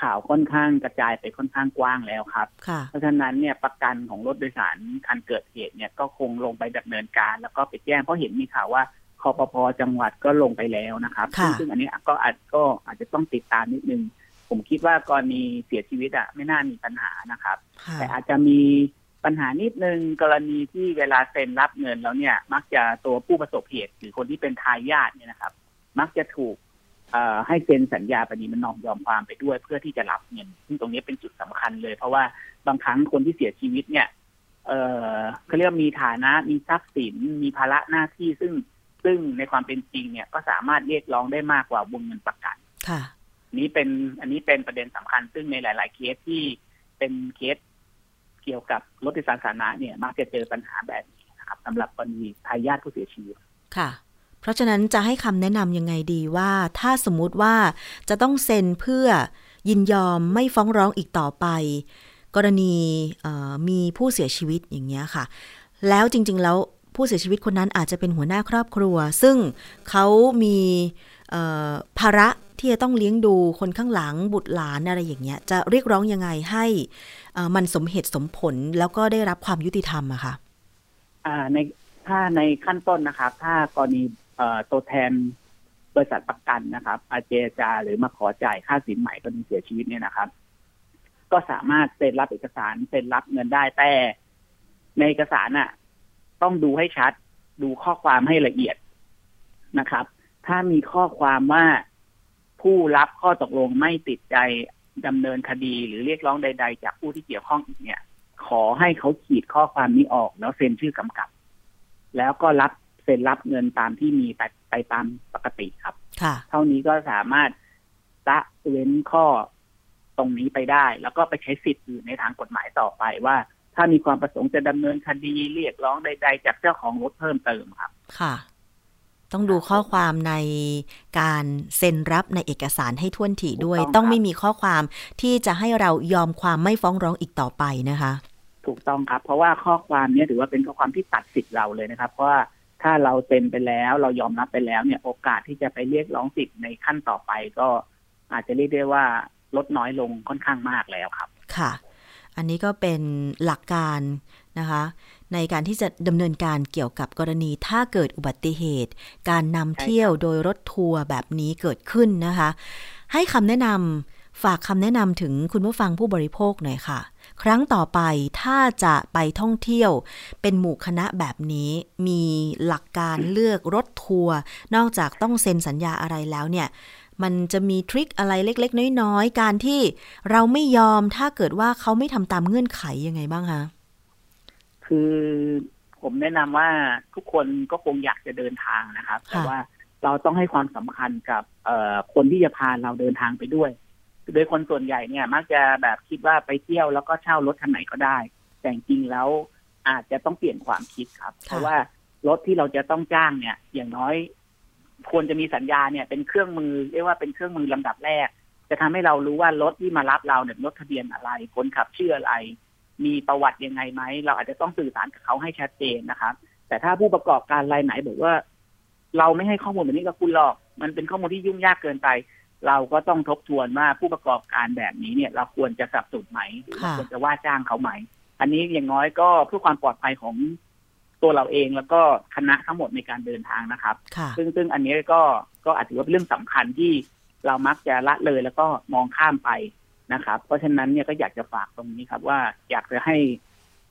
ข่าวค่อนข้างกระจายไปค่อนข้างกว้างแล้วครับค่ะเพราะฉะนั้นเนี่ยประกันของรถโดยสารคันเกิดเหตุเนี่ยก็คงลงไปดำเนินการ แล้วก็ไปแจ้งเพราะเห็นมีข่าวว่าคอปพจังหวัดก็ลงไปแล้วนะครับค่ะซึ่งซึ่งอันนี้ก็อาจก็อาจจะต้องติดตามนิดนึง ผมคิดว่ากรณีเสียชีวิตอะไม่น่ามีปัญหานะครับค่ะแต่อาจจะมีปัญหานิดนึงกรณีที่เวลาเซ็นรับเงินแล้วเนี่ย มักจะตัวผู้ประสบเหตุหรือคนที่เป็นทายาทเนี่ยนะครับ มักจะถูกเอ่อ ให้เซ็นสัญญาปณีมันนอมยอมความไปด้วย เพื่อที่จะรับเงินซึ่งตรงนี้เป็นจุดสำคัญเลย เพราะว่าบางครั้งคนที่เสียชีวิตเนี่ย เออเขาเรียกมีฐานะมีทรัพย์สินมีภาระหน้าที่ซึ่งซึ่งในความเป็นจริงเนี่ยก็สามารถเรียกร้องได้มากกว่าวงเงินประกันค่ะนี้เป็นอันนี้เป็นประเด็นสำคัญ ซึ่งในหลาย ๆ เคสที่เป็นเคสเกี่ยวกับรถโดยสารสาธารณะเนี่ย มักจะเจอปัญหาแบบนี้นะครับสำหรับกรณีทายาทผู้เสียชีวิตค่ะ เพราะฉะนั้นจะให้คำแนะนำยังไงดีว่า ถ้าสมมุติว่าจะต้องเซ็นเพื่อยินยอมไม่ฟ้องร้องอีกต่อไป กรณีมีผู้เสียชีวิตอย่างเงี้ยค่ะ แล้วจริง ๆ แล้วผู้เสียชีวิตคนนั้นอาจจะเป็นหัวหน้าครอบครัว ซึ่งเขามีภาระที่จะต้องเลี้ยงดูคนข้างหลังบุตรหลานอะไรอย่างเงี้ย จะเรียกร้องยังไงให้มันสมเหตุสมผลแล้วก็ได้รับความยุติธรรมอะค่ะอ่าในถ้าในขั้นต้นนะครับ ถ้ากรณี ตัวแทนบริษัทประกันนะครับ อาเจจาหรือมาขอจ่ายค่าสินใหม่กรณีเสียชีวิตเนี่ยนะครับ ก็สามารถเซ็นรับเอกสารเซ็นรับเงินได้แต่ในเอกสารน่ะ ต้องดูให้ชัด ดูข้อความให้ละเอียดนะครับ ถ้ามีข้อความว่าผู้รับข้อตกลงไม่ติดใจดำเนินคดีหรือเรียกร้องใด ๆ จากผู้ที่เกี่ยวข้องอีกเนี่ย ขอให้เขาขีดข้อความนี้ออกแล้วเซ็นชื่อกำกับ แล้วก็รับ ซ็นรับเงินตามที่มีไปไปตามปกติครับ ค่ะ เท่านี้ก็สามารถละเว้นข้อตรงนี้ไปได้ แล้วก็ไปใช้สิทธิ์อื่นในทางกฎหมายต่อไปว่า ถ้ามีความประสงค์จะดำเนินคดีเรียกร้องใด ๆ จากเจ้าของรถเพิ่มเติมครับ ค่ะ ต้องดูข้อความในการเซ็นรับในเอกสารให้ท่วนถี่ด้วยถูกต้องต้องครับไม่มีข้อความที่จะให้เรายอมความไม่ฟ้องร้องอีกต่อไปนะคะ ถูกต้องครับ เพราะว่าข้อความเนี้ยถือว่าเป็นข้อความที่ตัดสิทธิ์เราเลยนะครับ เพราะว่า ถ้าเราเซ็นไปแล้วเรายอมรับไปแล้วเนี่ยโอกาสที่จะไปเรียกร้องสิทธิ์ในขั้นต่อไปก็อาจจะเรียกได้ว่าลดน้อยลงค่อนข้างมากแล้วครับ ค่ะ อันนี้ก็เป็นหลักการนะคะ ในการที่จะดำเนินการเกี่ยวกับกรณีถ้าเกิดอุบัติเหตุ การนำเที่ยวโดยรถทัวร์แบบนี้เกิดขึ้นนะคะ ให้คำแนะนำฝากคำแนะนำถึงคุณผู้ฟังผู้บริโภคหน่อยค่ะ ครั้งต่อไปถ้าจะไปท่องเที่ยว เป็นหมู่คณะแบบนี้มีหลักการเลือกรถทัวร์นอกจากต้องเซ็นสัญญาอะไรแล้วเนี่ยมันจะมีทริคอะไรเล็ก ๆ น้อย ๆ การที่เราไม่ยอมถ้าเกิดว่าเขาไม่ทำตามเงื่อนไขยังไงบ้างคะคือผมแนะนำว่าทุกคนก็คงอยากจะเดินทางนะครับค่ะแต่ว่าเราต้องให้ความสำคัญกับเอ่อคนที่จะพาเราเดินทางไปด้วย โดยคนส่วนใหญ่เนี่ย มักจะแบบคิดว่าไปเที่ยวแล้วก็เช่ารถคันไหนก็ได้ แต่จริงๆแล้วอาจจะต้องเปลี่ยนความคิดครับ เพราะว่ารถที่เราจะต้องจ้างเนี่ย อย่างน้อย ควรจะมีสัญญาเนี่ย เป็นเครื่องมือเรียกว่าเป็นเครื่องมือลำดับแรก จะทำให้เรารู้ว่ารถที่มารับเราเนี่ยรถทะเบียนอะไรคนขับชื่ออะไร มีประวัติยังไงไหมเราอาจจะต้องสื่อสารกับเขาให้ชัดเจนนะครับ แต่ถ้าผู้ประกอบการรายไหนบอกว่า เราไม่ให้ข้อมูลแบบนี้กับคุณหรอก มันเป็นข้อมูลที่ยุ่งยากเกินไป เราก็ต้องทบทวนว่าผู้ประกอบการแบบนี้เนี่ย เราควรจะสนับสนุนไหมหรือเราค่ะควรจะว่าจ้างเขาไหม อันนี้อย่างน้อยก็เพื่อความปลอดภัยของตัวเราเองแล้วก็คณะทั้งหมดในการเดินทางนะครับค่ะซึ่งซึ่งอันนี้ก็ก็อาจถือว่าเป็นเรื่องสำคัญที่เรามักจะละเลยแล้วก็มองข้ามไปนะครับ เพราะฉะนั้นเนี่ยก็อยากจะฝากตรงนี้ครับว่าอยากจะให้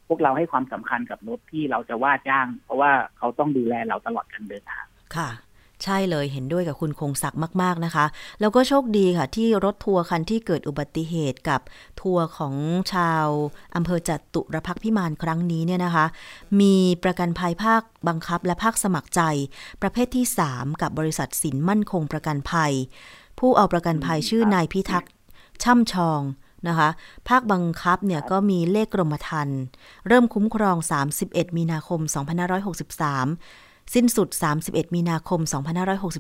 พวกเราให้ความสำคัญกับรถที่เราจะว่าจ้าง เพราะว่าเขาต้องดูแลเราตลอดการเดินทางค่ะ ใช่เลยเห็นด้วยกับคุณคงศักดิ์มาก ๆ นะคะ แล้วก็โชคดีค่ะ ที่รถทัวร์คันที่เกิดอุบัติเหตุกับทัวร์ของชาวอำเภอจตุรพักพิมานครั้งนี้เนี่ยนะคะ มีประกันภัยภาคบังคับและภาคสมัครใจ ประเภทที่ 3 กับบริษัทสินมั่นคงประกันภัย ผู้เอาประกันภัยชื่อนายพิทักษ์ช่ำชองนะคะ ภาคบังคับเนี่ยก็มีเลขกรมธรรม์เริ่มคุ้มครอง 31 มีนาคม 2563 สิ้นสุด 31 มีนาคม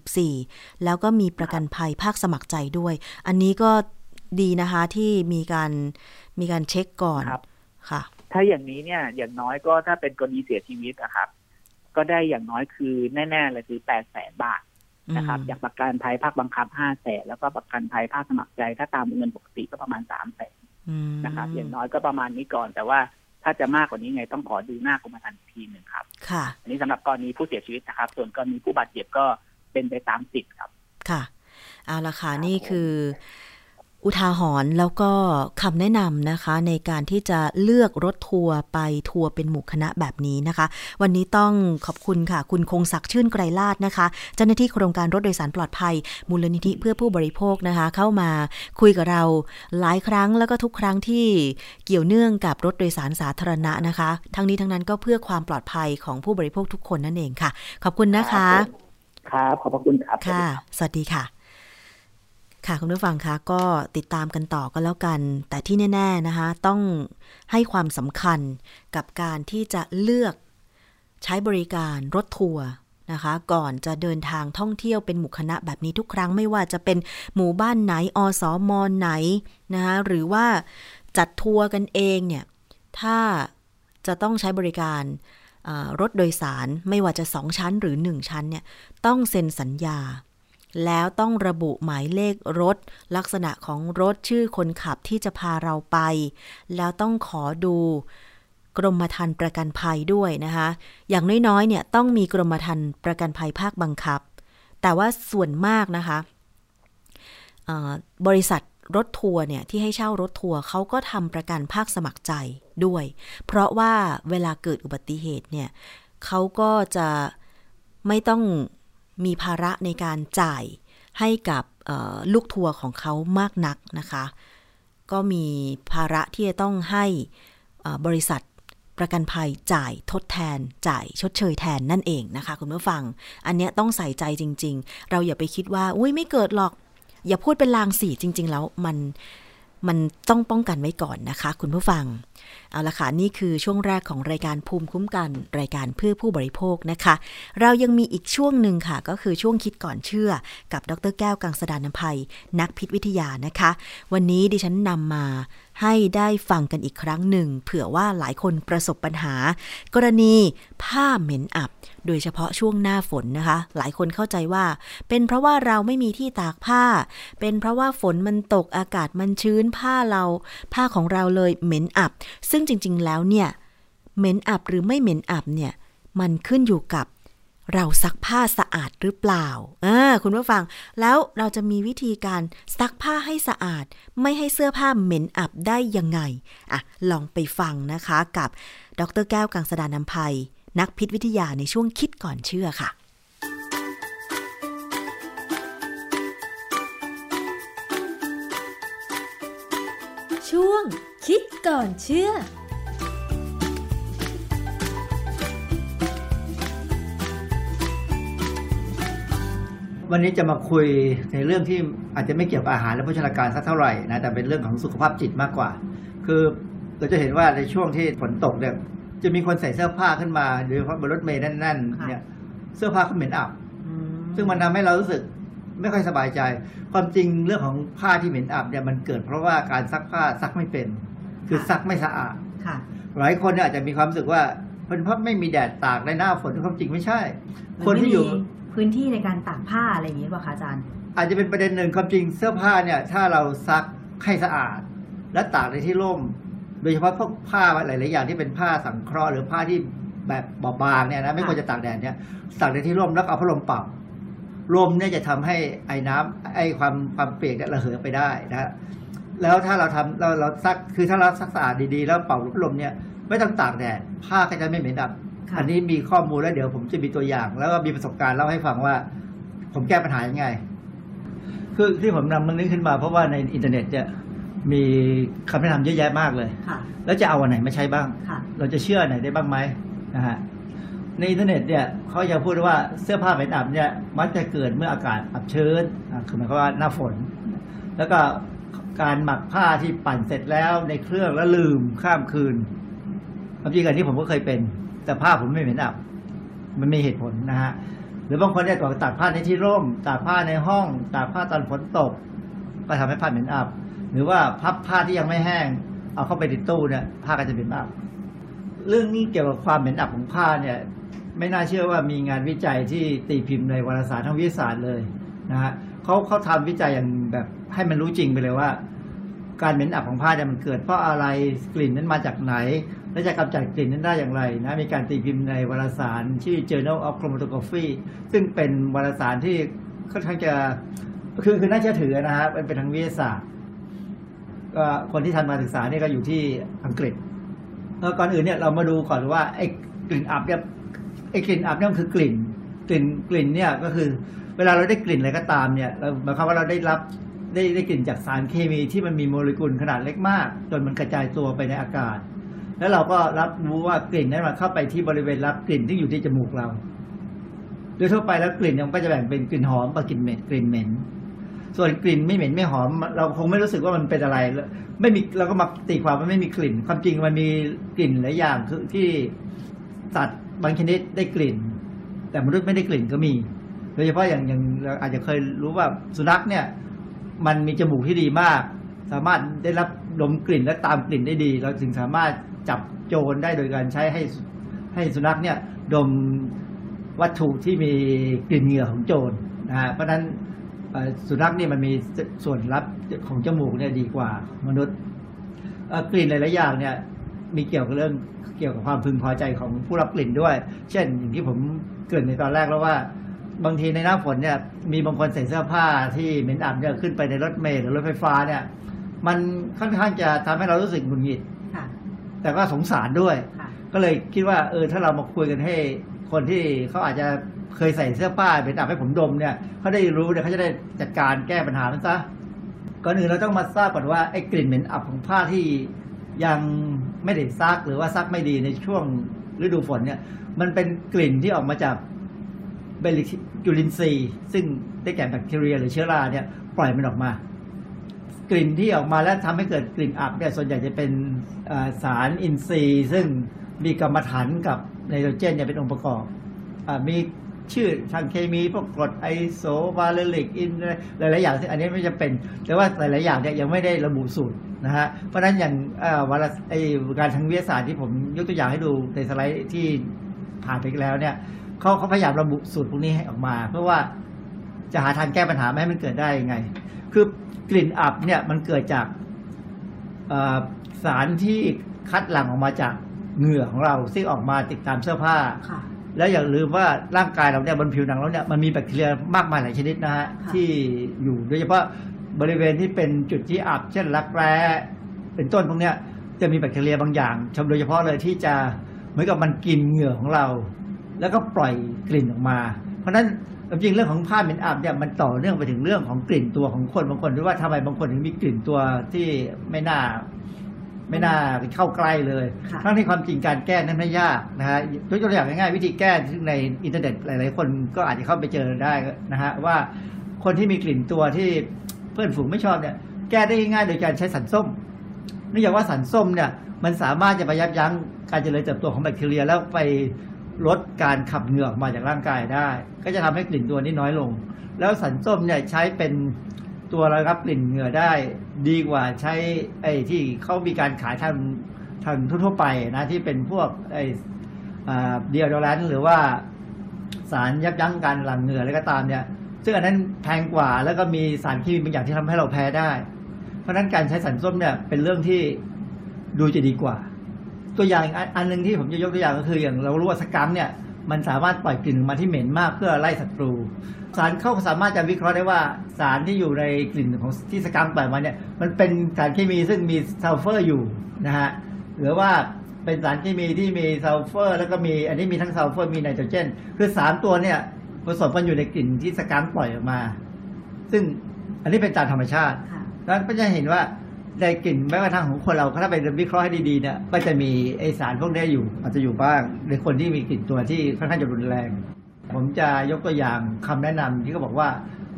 2564 แล้วก็มีประกันภัยภาคสมัครใจด้วย อันนี้ก็ดีนะคะที่มีการมีการเช็คก่อนครับค่ะ ถ้าอย่างนี้เนี่ยอย่างน้อยก็ถ้าเป็นกรณีเสียชีวิตนะครับ ก็ได้อย่างน้อยคือแน่ๆเลยคือแปดแสนบาทนะครับอืมจากประกันภัยภาคบังคับห้าแสนแล้วก็ประกันภัยภาคสมัครใจ ถ้าตามเงินปกติก็ประมาณสามแสนอืมนะครับอย่างน้อยก็ประมาณนี้ก่อน แต่ว่า ถ้าจะมากกว่านี้ไงต้องขอดูหน้ากรมธรรม์อีกทีหนึ่งครับ ค่ะ อันนี้สำหรับกรณีผู้เสียชีวิตนะครับ ส่วนกรณีผู้บาดเจ็บก็เป็นไปตามสิทธิ์ครับ ค่ะ เอาละค่ะนี่คือ อุทาหรณ์แล้วก็คำแนะนำนะคะ ในการที่จะเลือกรถทัวร์ไปทัวร์เป็นหมู่คณะแบบนี้นะคะ วันนี้ต้องขอบคุณค่ะ คุณคงศักดิ์ชื่นไกรลาดนะคะ เจ้าหน้าที่โครงการรถโดยสารปลอดภัย มูลนิธิเพื่อผู้บริโภคนะคะ เข้ามาคุยกับเราหลายครั้งแล้วก็ทุกครั้งที่เกี่ยวเนื่องกับรถโดยสารสาธารณะนะคะ ทั้งนี้ทั้งนั้นก็เพื่อความปลอดภัยของผู้บริโภคทุกคนนั่นเองค่ะ ขอบคุณนะคะ ครับขอบพระคุณครับค่ะ สวัสดีค่ะ ค่ะคุณผู้ฟังคะก็ติดตามกันต่อก็แล้วกัน แต่ที่แน่ ๆนะคะ ต้องให้ความสำคัญกับการที่จะเลือกใช้บริการรถทัวร์นะคะ ก่อนจะเดินทางท่องเที่ยวเป็นหมู่คณะแบบนี้ทุกครั้งไม่ว่าจะเป็นหมู่บ้านไหนอสอมอไหนนะคะหรือว่าจัดทัวร์กันเองเนี่ย ถ้าจะต้องใช้บริการรถโดยสารไม่ว่าจะสองชั้นหรือหนึ่งชั้นเนี่ย ต้องเซ็นสัญญา แล้วต้องระบุหมายเลขรถ ลักษณะของรถชื่อคนขับที่จะพาเราไป แล้วต้องขอดูกรมธรรม์ประกันภัยด้วยนะคะ อย่างน้อยๆเนี่ยต้องมีกรมธรรม์ประกันภัยภาคบังคับ แต่ว่าส่วนมากนะคะบริษัทรถทัวร์เนี่ยที่ให้เช่ารถทัวร์เขาก็ทำประกันภาคสมัครใจด้วย เพราะว่าเวลาเกิดอุบัติเหตุเนี่ยเขาก็จะไม่ต้อง มีภาระในการจ่ายให้กับลูกทัวร์ของเขามากนักนะคะ ก็มีภาระที่จะต้องให้บริษัทประกันภัยจ่ายทดแทน จ่ายชดเชยแทนนั่นเองนะคะ คุณผู้ฟัง อันเนี้ยต้องใส่ใจจริง ๆ เราอย่าไปคิดว่า อุ้ยไม่เกิดหรอก อย่าพูดเป็นลางสีจริง ๆ แล้วมันมันต้องป้องกันไว้ก่อนนะคะ คุณผู้ฟัง เอาละค่ะ นี่คือช่วงแรกของรายการภูมิคุ้มกัน รายการเพื่อผู้บริโภคนะคะ เรายังมีอีกช่วงหนึ่งค่ะ ก็คือช่วงคิดก่อนเชื่อ กับดรแก้วกังสดานนภัย นักพิษวิทยานะคะ วันนี้ดิฉันนำมาให้ได้ฟังกันอีกครั้งหนึ่ง เผื่อว่าหลายคนประสบปัญหา กรณีผ้าเหม็นอับ โดยเฉพาะช่วงหน้าฝนนะคะ หลายคนเข้าใจว่า เป็นเพราะว่าเราไม่มีที่ตากผ้า เป็นเพราะว่าฝนมันตกอากาศมันชื้นผ้าเรา ผ้าของเราเลยเหม็นอับซึ่งจริง ๆ แล้วเนี่ยเหม็นอับหรือไม่เหม็นอับเนี่ยมันขึ้นอยู่กับเราซักผ้าสะอาดหรือเปล่าอ่าคุณผู้ฟัง แล้วเราจะมีวิธีการซักผ้าให้สะอาด ไม่ให้เสื้อผ้าเหม็นอับได้ยังไง อะ ลองไปฟังนะคะกับ ดรแก้วกังสดานนภัย นักพิษวิทยาในช่วงคิดก่อนเชื่อค่ะ ช่วง คิดก่อนเชื่อวันนี้จะมาคุยในเรื่องที่อาจจะไม่เกี่ยวกับอาหารและโภชนาการสักเท่าไหร่นะแต่เป็นเรื่องของสุขภาพจิตมากกว่า คือเราจะเห็นว่าในช่วงที่ฝนตกเนี่ยจะมีคนใส่เสื้อผ้าขึ้นมาโดยเฉพาะบนรถเมล์แน่นๆเนี่ยเสื้อผ้าเขาเหม็นอับ ซึ่งมันทำให้เรารู้สึก ไม่ค่อยสบายใจ ความจริงเรื่องของผ้าที่เหม็นอับเนี่ยมันเกิดเพราะว่าการซักผ้าซักไม่เป็น คือซักไม่สะอาดค่ะหลายคนเนี่ยอาจจะมีความรู้สึกว่าเป็นเพราะไม่มีแดดตากในหน้าฝนที่ความจริงไม่ใช่ คนที่อยู่พื้นที่ในการตากผ้าอะไรอย่างนี้ป่ะคะอาจารย์ อาจจะเป็นประเด็นหนึ่งความจริงเสื้อผ้าเนี่ยถ้าเราซักให้สะอาด และตากในที่ร่ม โดยเฉพาะพวกผ้าหลายๆอย่างที่เป็นผ้าสังเคราะห์หรือผ้าที่แบบบอบบางเนี่ยนะไม่ควรจะตากแดดเนี่ยตากในที่ร่มแล้วก็เอาพัดลมเป่า ลมเนี่ยจะทำให้ไอ้น้ำไอ้ความความเปียกเนี่ยระเหยไปได้นะฮะแล้วถ้าเราทำเราเราซักคือถ้าเราซักสะอาดดีๆ แล้วเป่าพัดลมเนี่ยไม่ต้องตากแดดผ้าก็จะไม่เหม็นอับอันนี้มีข้อมูลแล้วเดี๋ยวผมจะมีตัวอย่าง แล้วก็มีประสบการณ์เล่าให้ฟังว่า ผมแก้ปัญหายังไง คือที่ผมนำมันนี้ขึ้นมาเพราะว่าในอินเทอร์เน็ตเนี่ยมีคำแนะนำเยอะแยะมากเลยค่ะแล้วจะเอาอันไหนมาใช้บ้างค่ะเราจะเชื่ออันไหนได้บ้างไหมนะฮะ ในอินเทอร์เน็ตเนี่ยเขาจะพูดว่าเสื้อผ้าเหม็นอับเนี่ยมักจะเกิดเมื่ออากาศอับชื้นคือหมายความว่าหน้าฝน แล้วก็การหมักผ้าที่ปั่นเสร็จแล้วในเครื่องแล้วลืมข้ามคืนความจริงอันนี้ผมก็เคยเป็น แต่ผ้าผมไม่เหม็นอับ มันมีเหตุผลนะฮะหรือบางคนเนี่ยตากผ้าในที่ร่มตากผ้าในห้องตากผ้าตอนฝนตก ก็ทำให้ผ้าเหม็นอับ หรือว่าพับผ้าที่ยังไม่แห้ง เอาเข้าไปในตู้เนี่ยผ้าก็จะเหม็นอับ เรื่องนี้เกี่ยวกับความเหม็นอับของผ้าเนี่ย ไม่น่าเชื่อว่ามีงานวิจัยที่ตีพิมพ์ในวารสารทางวิทยาศาสตร์เลยนะฮะเขาเขาทำวิจัยอย่างแบบให้มันรู้จริงไปเลยว่า การเหม็นอับของผ้าเนี่ยมันเกิดเพราะอะไรกลิ่นนั้นมาจากไหน และจะกำจัดกลิ่นนั้นได้อย่างไรนะมีการตีพิมพ์ในวารสารชื่อ Journal of Chromatography ซึ่งเป็นวารสารที่ค่อนข้างจะคือคือน่าเชื่อถือนะฮะเป็นเป็นทางวิทยาศาสตร์ก็คนที่ทำมาศึกษาเนี่ยก็อยู่ที่อังกฤษก่อนอื่นเนี่ยเรามาดูก่อนว่าไอ้กลิ่นอับเนี่ย ไอ้กลิ่นอับเนี่ยคือกลิ่น กลิ่นกลิ่นเนี่ยก็คือ เวลาเราได้กลิ่นอะไรก็ตามเนี่ยเราหมายความว่าเราได้รับได้ได้กลิ่นจากสารเคมีที่มันมีโมเลกุลขนาดเล็กมาก จนมันกระจายตัวไปในอากาศ แล้วเราก็รับรู้ว่ากลิ่นนั้นมันเข้าไปที่บริเวณรับกลิ่นที่อยู่ที่จมูกเรา โดยทั่วไปแล้วกลิ่นมันก็จะแบ่งเป็นกลิ่นหอมกับกลิ่นเหม็นกลิ่นเหม็น ส่วนกลิ่นไม่เหม็นไม่หอม เราคงไม่รู้สึกว่ามันเป็นอะไร ไม่มีเราก็มาตีความว่าไม่มีกลิ่น ความจริงมันมีกลิ่นหลายอย่างคือที่สัตว์ บางชนิดได้กลิ่น แต่มนุษย์ไม่ได้กลิ่นก็มี โดยเฉพาะอย่างอย่างเราอาจจะเคยรู้ว่าสุนัขเนี่ย มันมีจมูกที่ดีมาก สามารถได้รับดมกลิ่นและตามกลิ่นได้ดี เราถึงสามารถจับโจรได้โดยการใช้ให้ให้สุนัขเนี่ยดมวัตถุที่มีกลิ่นเหงื่อของโจรนะฮะเพราะฉะนั้นสุนัขนี่มันมีส่วนรับของจมูกเนี่ยดีกว่ามนุษย์กลิ่นหลายๆอย่างเนี่ย มีเกี่ยวกับเรื่องเกี่ยวกับความพึงพอใจของผู้รับกลิ่นด้วย เช่นอย่างที่ผมเกริ่นในตอนแรกแล้วว่า บางทีในหน้าฝนเนี่ย มีบางคนใส่เสื้อผ้าที่เหม็นอับเนี่ยขึ้นไปในรถเมล์หรือรถไฟฟ้าเนี่ย มันค่อนข้างจะทำให้เรารู้สึกหงุดหงิดค่ะแต่ก็สงสารด้วยค่ะก็เลยคิดว่า เออถ้าเรามาคุยกันให้คนที่เขาอาจจะเคยใส่เสื้อผ้าเป็นอับให้ผมดมเนี่ยเขาได้รู้เนี่ยเขาจะได้จัดการแก้ปัญหามันซะก่อนอื่นเราต้องมาทราบก่อนว่าไอ้กลิ่นเหม็นอับของผ้าที่ยัง ไม่ได้ซักหรือว่าซักไม่ดีในช่วงฤดูฝนเนี่ย มันเป็นกลิ่นที่ออกมาจากเบลิจุลินทรีย์ซึ่งได้แก่แบคทีเรีย หรือเชื้อราเนี่ย ปล่อยมันออกมา กลิ่นที่ออกมาแล้วทำให้เกิดกลิ่นอับเนี่ยส่วนใหญ่จะเป็นสารอินทรีย์ ซึ่งมีกรรมฐานกับไนโตรเจนเนี่ยเป็นองค์ประกอบอมี ชื่อทางเคมีพวกกรดไอโซวาเลริกอินหลายๆอย่างซึ่งอันนี้ไม่จำเป็น แต่ว่าหลายๆอย่างเนี่ยยังไม่ได้ระบุสูตรนะฮะเพราะฉะนั้นอย่างวารสไอการทางวิทยาศาสตร์ที่ผมยกตัวอย่างให้ดูในสไลด์ที่ผ่านไปแล้วเนี่ยเขาเขาพยายามระบุสูตรพวกนี้ให้ออกมา เพื่อว่าจะหาทางแก้ปัญหาไม่ให้มันเกิดได้ยังไง คือกลิ่นอับเนี่ยมันเกิดจากสารที่คัดหลั่งออกมาจากเหงื่อของเราซึ่งออกมาติดตามเสื้อผ้า แล้วอย่าลืมว่าร่างกายเราเนี่ยบนผิวหนังเราเนี่ยมันมีแบคทีเรียมากมายหลายชนิดนะฮะที่อยู่โดยเฉพาะบริเวณที่เป็นจุดที่อับเช่นรักแร้เป็นต้นพวกเนี้ยจะมีแบคทีเรียบางอย่างชมโดยเฉพาะเลยที่จะเหมือนกับมันกินเหงื่อของเรา แล้วก็ปล่อยกลิ่นออกมา เพราะฉะนั้นจริงๆเรื่องของผ้าเหม็นอับเนี่ยมันต่อเนื่องไปถึงเรื่องของกลิ่นตัวของคนบางคนด้วยว่าทำไมบางคนถึงมีกลิ่นตัวที่ไม่น่า ไม่น่าเข้าใกล้เลยค่ะทั้งที่ความจริงการแก้นั้นไม่ยากนะฮะยกตัวอย่างง่ายๆวิธีแก้ซึ่งในอินเทอร์เน็ตหลายๆคนก็อาจจะเข้าไปเจอได้นะฮะว่าคนที่มีกลิ่นตัวที่เพื่อนฝูงไม่ชอบเนี่ย แก้ได้ง่ายๆโดยการใช้สันส้มเนื่องจากว่าสันส้มเนี่ย มันสามารถจะไปยับยั้งการเจริญเติบโตของแบคทีเรีย แล้วไปลดการขับเหงื่อออกมาจากร่างกายได้ ก็จะทำให้กลิ่นตัวนี้น้อยลง แล้วสันส้มเนี่ยใช้เป็น ตัวระงับกลิ่นเหงื่อได้ดีกว่าใช้ไอ้ที่เขามีการขายทางทางทั่วไปนะที่เป็นพวกไอ้เดียโดแรนหรือว่าสารยับยั้งการหลั่งเหงื่ออะไรก็ตามเนี่ย ซึ่งอันนั้นแพงกว่าแล้วก็มีสารเคมีบางอย่างที่ทำให้เราแพ้ได้ เพราะฉะนั้นการใช้สารส้มเนี่ยเป็นเรื่องที่ดูจะดีกว่า ตัวอย่างอันหนึ่งที่ผมจะยกตัวอย่างก็คืออย่างเรารู้ว่า skunk เนี่ย มันสามารถปล่อยกลิ่นออกมาที่เหม็นมากเพื่อไล่ศัตรู สารเขาสามารถจะวิเคราะห์ได้ว่าสารที่อยู่ในกลิ่นของที่ skunk ปล่อยมาเนี่ยมันเป็นสารเคมีซึ่งมีซัลเฟอร์อยู่นะฮะหรือว่าเป็นสารเคมีที่มีซัลเฟอร์ แล้วก็มีอันนี้มีทั้งซัลเฟอร์มีไนโตรเจน คือสามตัวเนี่ยผสมกันอยู่ในกลิ่นที่ skunk ปล่อยออกมา ซึ่งอันนี้เป็นตามธรรมชาติฉะนั้นก็จะเห็นว่า ในกลิ่นแม้กระทั่งของคนเราถ้าไปวิเคราะห์ให้ดีๆเนี่ยก็จะมีไอสารพวกนี้อยู่ อาจจะอยู่บ้างในคนที่มีกลิ่นตัวที่ค่อนข้างจะรุนแรง ผมจะยกตัวอย่างคำแนะนำที่เขาบอกว่า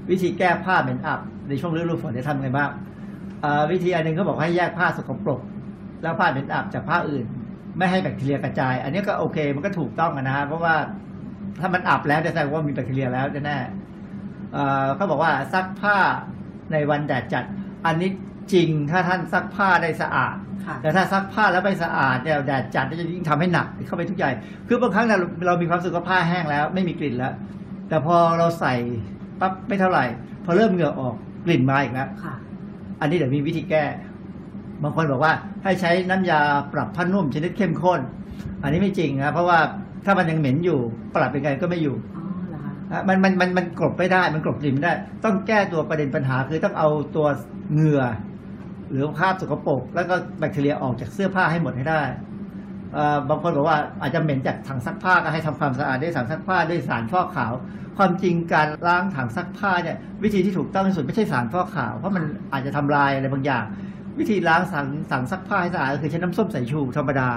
วิธีแก้ผ้าเหม็นอับในช่วงฤดูฝนจะทำไงบ้างวิธีอันหนึ่งเขาบอกให้แยกผ้าสกปรก แล้วผ้าเหม็นอับจากผ้าอื่น ไม่ให้แบคทีเรียกระจาย อันนี้ก็โอเค มันก็ถูกต้องนะฮะเพราะว่าถ้ามันอับแล้วจะแสดงว่ามีแบคทีเรียแล้วแน่ๆเขาบอกว่าซักผ้าในวันแดดจัดอันนี้ จริงถ้าท่านซักผ้าได้สะอาด ค่ะ แต่ถ้าซักผ้าแล้วไม่สะอาดเนี่ยแดดจัดจะยิ่งทำให้หนักเข้าไปทุกอย่างคือบางครั้งเนี่ยเราเรามีความรู้สึกว่าผ้าแห้งแล้ว ไม่มีกลิ่นแล้ว แต่พอเราใส่ปั๊บไม่เท่าไหร่ พอเริ่มเหงื่อออกกลิ่นมาอีกแล้ว ค่ะ อันนี้เดี๋ยวมีวิธีแก้ บางคนบอกว่าให้ใช้น้ำยาปรับผ้านุ่มชนิดเข้มข้น อันนี้ไม่จริงนะเพราะว่าถ้ามันยังเหม็นอยู่ ปรับยังไงก็ไม่อยู่อะมันมันมันมันกลบไม่ได้ มันกลบกลิ่นไม่ได้ ต้องแก้ตัวประเด็นปัญหาคือต้องเอาตัวเหงื่อ หรือคราบสกปรกแล้วก็แบคทีเรียออกจากเสื้อผ้าให้หมดให้ได้เอ่อบางคนบอกว่าอาจจะเหม็นจากถังซักผ้าก็ให้ทำความสะอาดด้วยถังซักผ้าด้วยสารฟอกขาว ความจริงการล้างถังซักผ้าเนี่ยวิธีที่ถูกต้องที่สุดไม่ใช่สารฟอกขาวเพราะมันอาจจะทำลายอะไรบางอย่าง วิธีล้างถังถังซักผ้าให้สะอาดก็คือใช้น้ำส้มสายชูธรรมดา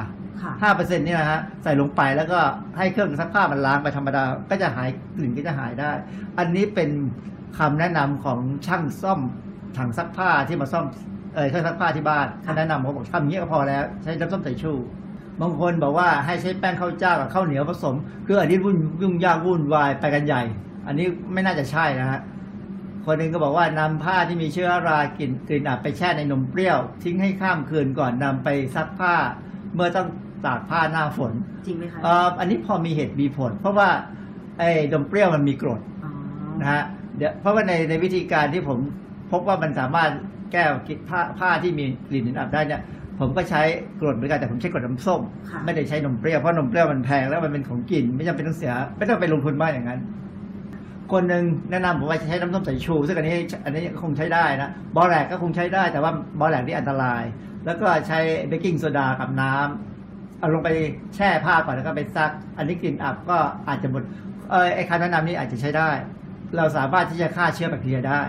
ค่ะห้าเปอร์เซ็นต์นี่นะฮะใส่ลงไปแล้วก็ให้เครื่องซักผ้ามันล้างไปธรรมดา ก็จะหายกลิ่นก็จะหายได้ อันนี้เป็นคำแนะนำของช่างซ่อมถังซักผ้าที่มาซ่อม เออเครื่องซักผ้าที่บ้านเขาแนะนำเขาบอกทำอย่างนี้ก็พอแล้ว ใช้น้ำส้มสายชูบางคนบอกว่าให้ใช้แป้งข้าวเจ้ากับข้าวเหนียวผสม คืออันนี้วุ่นยุ่งยากวุ่นวายไปกันใหญ่ อันนี้ไม่น่าจะใช่นะฮะคนหนึ่งก็บอกว่านำผ้าที่มีเชื้อรากลิ่นกลิ่นอับไปแช่ในนมเปรี้ยว ทิ้งให้ข้ามคืนก่อนนำไปซักผ้า เมื่อต้องตากผ้าหน้าฝน จริงไหมคะเอ่ออันนี้พอมีเหตุมีผล เพราะว่าไอ้นมเปรี้ยวมันมีกรดนะฮะเดี๋ยวเพราะว่าในในวิธีการที่ผมพบว่ามันสามารถ แก้ผ้าผ้าที่มีกลิ่นอับได้เนี่ยผมก็ใช้กรดเหมือนกันแต่ผมใช้กรดน้ำส้มค่ะไม่ได้ใช้นมเปรี้ยวเพราะนมเปรี้ยวมันแพงแล้วมันเป็นของกินไม่จำเป็นต้องเสียไม่ต้องไปลงทุนมากอย่างนั้น คนหนึ่งแนะนำผมว่าจะใช้น้ำส้มสายชู ซึ่งอันนี้อันนี้คงใช้ได้นะบอแรกซ์ก็คงใช้ได้แต่ว่าบอแรกซ์นี่อันตราย แล้วก็ใช้เบกกิ้งโซดากับน้ำเอาลงไปแช่ผ้าก่อนแล้วก็ไปซัก อันนี้กลิ่นอับก็อาจจะหมดเออไอคำแนะนำนี้อาจจะใช้ได้ เราสามารถที่จะฆ่าเชื้อแบคทีเรียได้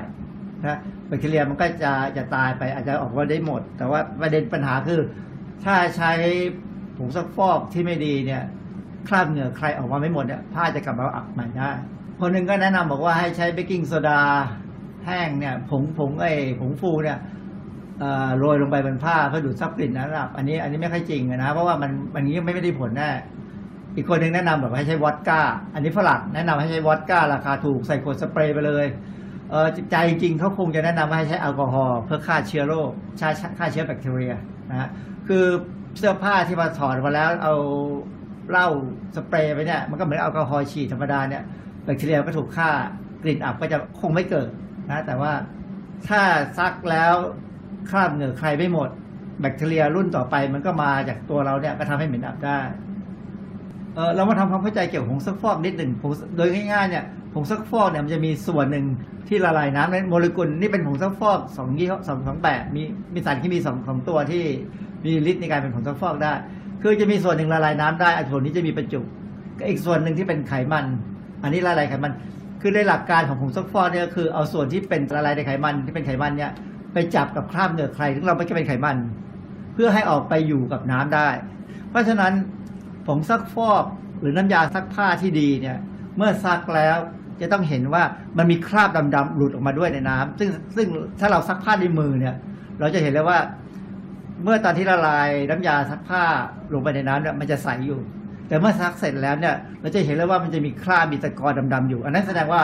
นะ แบคทีเรียมันก็จะจะตายไปอาจจะออกมาได้หมด แต่ว่าประเด็นปัญหาคือ ถ้าใช้ผงซักฟอกที่ไม่ดีเนี่ยคราบเหงื่อใครออกมาไม่หมดเนี่ยผ้าจะกลับมาอับใหม่ได้ คนหนึ่งก็แนะนำบอกว่าให้ใช้เบกกิ้งโซดาแห้งเนี่ยผงผงไอ้ผงฟูเนี่ยโรยลงไปบนผ้าเพื่อดูดซับกลิ่นนะครับ อันนี้อันนี้ไม่ค่อยจริงนะ เพราะว่ามันมันนี้ไม่ได้ผลแน่อีกคนหนึ่งแนะนำบอกว่าให้ใช้วอดก้า อันนี้ฝรั่งแนะนำให้ใช้วอดก้า ราคาถูกใส่ขวดสเปรย์ไปเลย เออใจจริงเขาคงจะแนะนำให้ใช้แอลกอฮอล์เพื่อฆ่าเชื้อโรคฆ่าฆ่าเชื้อแบคทีเรียนะฮะคือเสื้อผ้าที่มาถอดมาแล้วเอาเหล้าสเปรย์ไปเนี่ยมันก็เหมือนแอลกอฮอล์ฉีดธรรมดาเนี่ยแบคทีเรียก็ถูกฆ่ากลิ่นอับก็จะคงไม่เกิดนะแต่ว่าถ้าซักแล้วคราบเหงื่อใครไม่หมด แบคทีเรียรุ่นต่อไปมันก็มาจากตัวเราเนี่ยก็ทำให้เหม็นอับได้เออเรามาทำความเข้าใจเกี่ยวกับผงซักฟอกนิดหนึ่งผงโดยง่ายๆเนี่ย ผงซักฟอกเนี่ยมันจะมีส่วนหนึ่งที่ละลายน้ำในโมเลกุลนี่เป็นผงซักฟอกสองยี่ห้อสองสองแบบมีมีสารเคมีสองสองตัวที่มีฤทธิ์ในการเป็นผงซักฟอกได้ คือจะมีส่วนหนึ่งละลายน้ำได้อันส่วนนี้จะมีประจุก็อีกส่วนหนึ่งที่เป็นไขมัน อันนี้ละลายไขมัน คือในหลักการของผงซักฟอกเนี่ยคือเอาส่วนที่เป็นละลายในไขมันที่เป็นไขมันเนี่ยไปจับกับคราบเหงื่อใครซึ่งเราไม่ใช่เป็นไขมัน เพื่อให้ออกไปอยู่กับน้ำได้ เพราะฉะนั้นผงซักฟอกหรือน้ำยาซักผ้าที่ดีเนี่ยเมื่อซักแล้ว จะต้องเห็นว่ามันมีคราบดำๆหลุดออกมาด้วยในน้ำซึ่งซึ่งถ้าเราซักผ้าด้วยมือเนี่ย เราจะเห็นเลยว่า เมื่อตอนที่ละลายน้ำยาซักผ้าลงไปในน้ำเนี่ยมันจะใสอยู่ แต่เมื่อซักเสร็จแล้วเนี่ย เราจะเห็นเลยว่ามันจะมีคราบมีตะกอนดำๆอยู่ อันนั้นแสดงว่า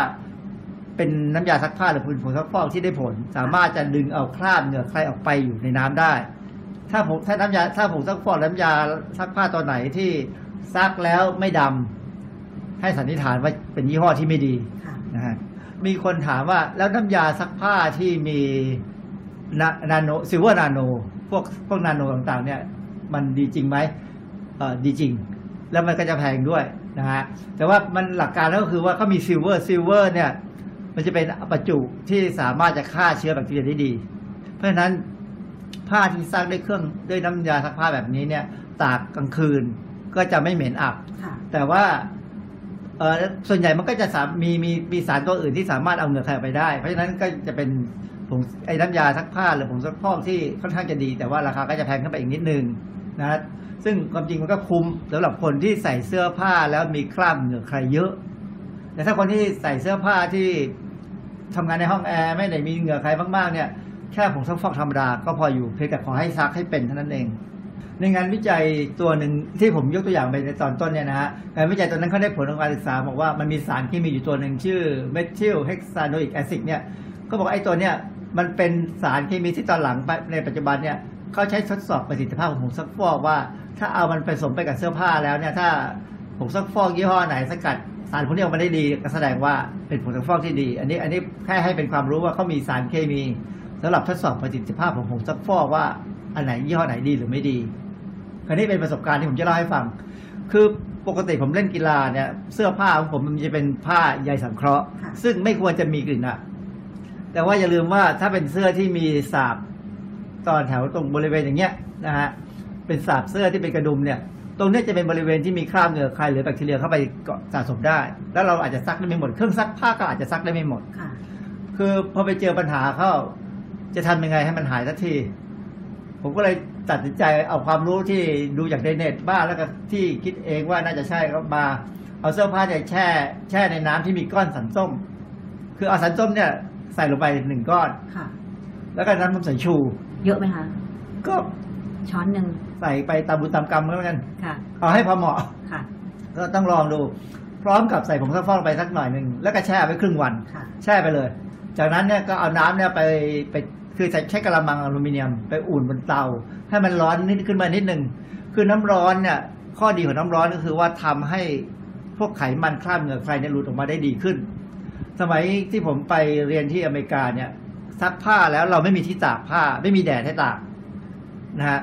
เป็นน้ำยาซักผ้าหรือผงซักฟอกที่ได้ผล สามารถจะดึงเอาคราบเหงื่อใครออกไปอยู่ในน้ำได้ ถ้าผมถ้าน้ำยาถ้าผงซักฟอกน้ำยาซักผ้าตัวไหนที่ซักแล้วไม่ดำ ให้สันนิษฐานว่าเป็นยี่ห้อที่ไม่ดีนะฮะมีคนถามว่าแล้วน้ำยาซักผ้าที่มีนานาโน silver นาโน พวกพวกนาโนต่างๆ เนี่ย มันดีจริงไหมเออดีจริง แล้วมันก็จะแพงด้วยนะฮะแต่ว่ามันหลักการแล้วก็คือว่าเขามี silver silver เนี่ย มันจะเป็นประจุที่สามารถจะฆ่าเชื้อแบคทีเรียได้ดี เพราะฉะนั้นผ้าที่ซักด้วยเครื่องด้วยน้ำยาซักผ้าแบบนี้เนี่ย ตากกลางคืนก็จะไม่เหม็นอับแต่ว่า เออส่วนใหญ่มันก็จะสามมีมีมีสารตัวอื่นที่สามารถเอาเหงื่อใครออกไปได้ เพราะฉะนั้นก็จะเป็นผงไอ้น้ำยาซักผ้าหรือผงซักฟอกที่ค่อนข้างจะดี แต่ว่าราคาก็จะแพงขึ้นไปอีกนิดนึงนะซึ่งความจริงมันก็คุ้มสำหรับคนที่ใส่เสื้อผ้าแล้วมีคราบเหงื่อใครเยอะ แต่ถ้าคนที่ใส่เสื้อผ้าที่ทำงานในห้องแอร์ไม่ได้มีเหงื่อไคลมากๆเนี่ยแค่ผงซักฟอกธรรมดาก็พออยู่เพียงแต่ขอให้ซักให้เป็นเท่านั้นเอง ในงานวิจัยตัวหนึ่งที่ผมยกตัวอย่างไปในตอนต้นเนี่ยนะฮะงานวิจัยตัวนั้นเขาได้ผลของการศึกษาบอกว่ามันมีสารเคมีอยู่ตัวหนึ่งชื่อ methylhexanoic acid เนี่ยก็บอกไอ้ตัวเนี้ยมันเป็นสารเคมีที่ตอนหลังในปัจจุบันเนี่ยเขาใช้ทดสอบประสิทธิภาพของผงซักฟอกว่า ถ้าเอามันผสมไปกับเสื้อผ้าแล้วเนี่ยถ้าผงซักฟอกยี่ห้อไหนสกัดสารพวกนี้ออกมาได้ดีก็แสดงว่าเป็นผงซักฟอกที่ดี อันนี้อันนี้แค่ให้เป็นความรู้ว่าเขามีสารเคมีสำหรับทดสอบประสิทธิภาพของผงซักฟอกว่า อันไหนยี่ห้อไหนดีหรือไม่ดีอันนี้เป็นประสบการณ์ที่ผมจะเล่าให้ฟัง คือปกติผมเล่นกีฬาเนี่ยเสื้อผ้าของผมมันจะเป็นผ้าใยสังเคราะห์ ซึ่งไม่ควรจะมีกลิ่นอะแต่ว่าอย่าลืมว่าถ้าเป็นเสื้อที่มีสาบตอนแถวตรงบริเวณอย่างเงี้ยนะฮะเป็นสาบเสื้อที่เป็นกระดุมเนี่ย ตรงนี้จะเป็นบริเวณที่มีคราบเหงื่อใครหรือแบคทีเรียเข้าไปเกาะสะสมได้ แล้วเราอาจจะซักได้ไม่หมดเครื่องซักผ้าก็อาจจะซักได้ไม่หมดคือพอไปเจอปัญหาเข้าจะทำยังไงให้มันหายสักที ผมก็เลยตัดสินใจเอาความรู้ที่ดูจากในเน็ตบ้างแล้วก็ที่คิดเองว่าน่าจะใช่ก็มาเอาเสื้อผ้าเนี่ยแช่ แช่ในน้ำที่มีก้อนสันส้ม คือเอาสันส้มเนี่ยใส่ลงไปหนึ่งก้อน ค่ะ แล้วก็น้ำมันใส่ชู เยอะไหมคะ ก็ช้อนหนึ่งใส่ไปตามบุญตามกรรมก็แล้วกันค่ะ เอาให้พอเหมาะ ค่ะ ก็ต้องลองดู พร้อมกับใส่ผงซักฟอกลงไปสักหน่อยหนึ่งแล้วก็แช่ไว้ครึ่งวัน ค่ะ แช่ไปเลย จากนั้นเนี่ยก็เอาน้ำเนี่ยไปไป คือใช้กระมังอลูมิเนียมไปอุ่นบนเตา ให้มันร้อนนิดขึ้นมานิดหนึ่งคือน้ำร้อนเนี่ย ข้อดีของน้ำร้อนก็คือว่าทำให้พวกไขมันคราบเหงื่อใครเนี่ยหลุดออกมาได้ดีขึ้น สมัยที่ผมไปเรียนที่อเมริกาเนี่ยซักผ้าแล้วเราไม่มีที่ตากผ้า ไม่มีแดดให้ตากนะฮะ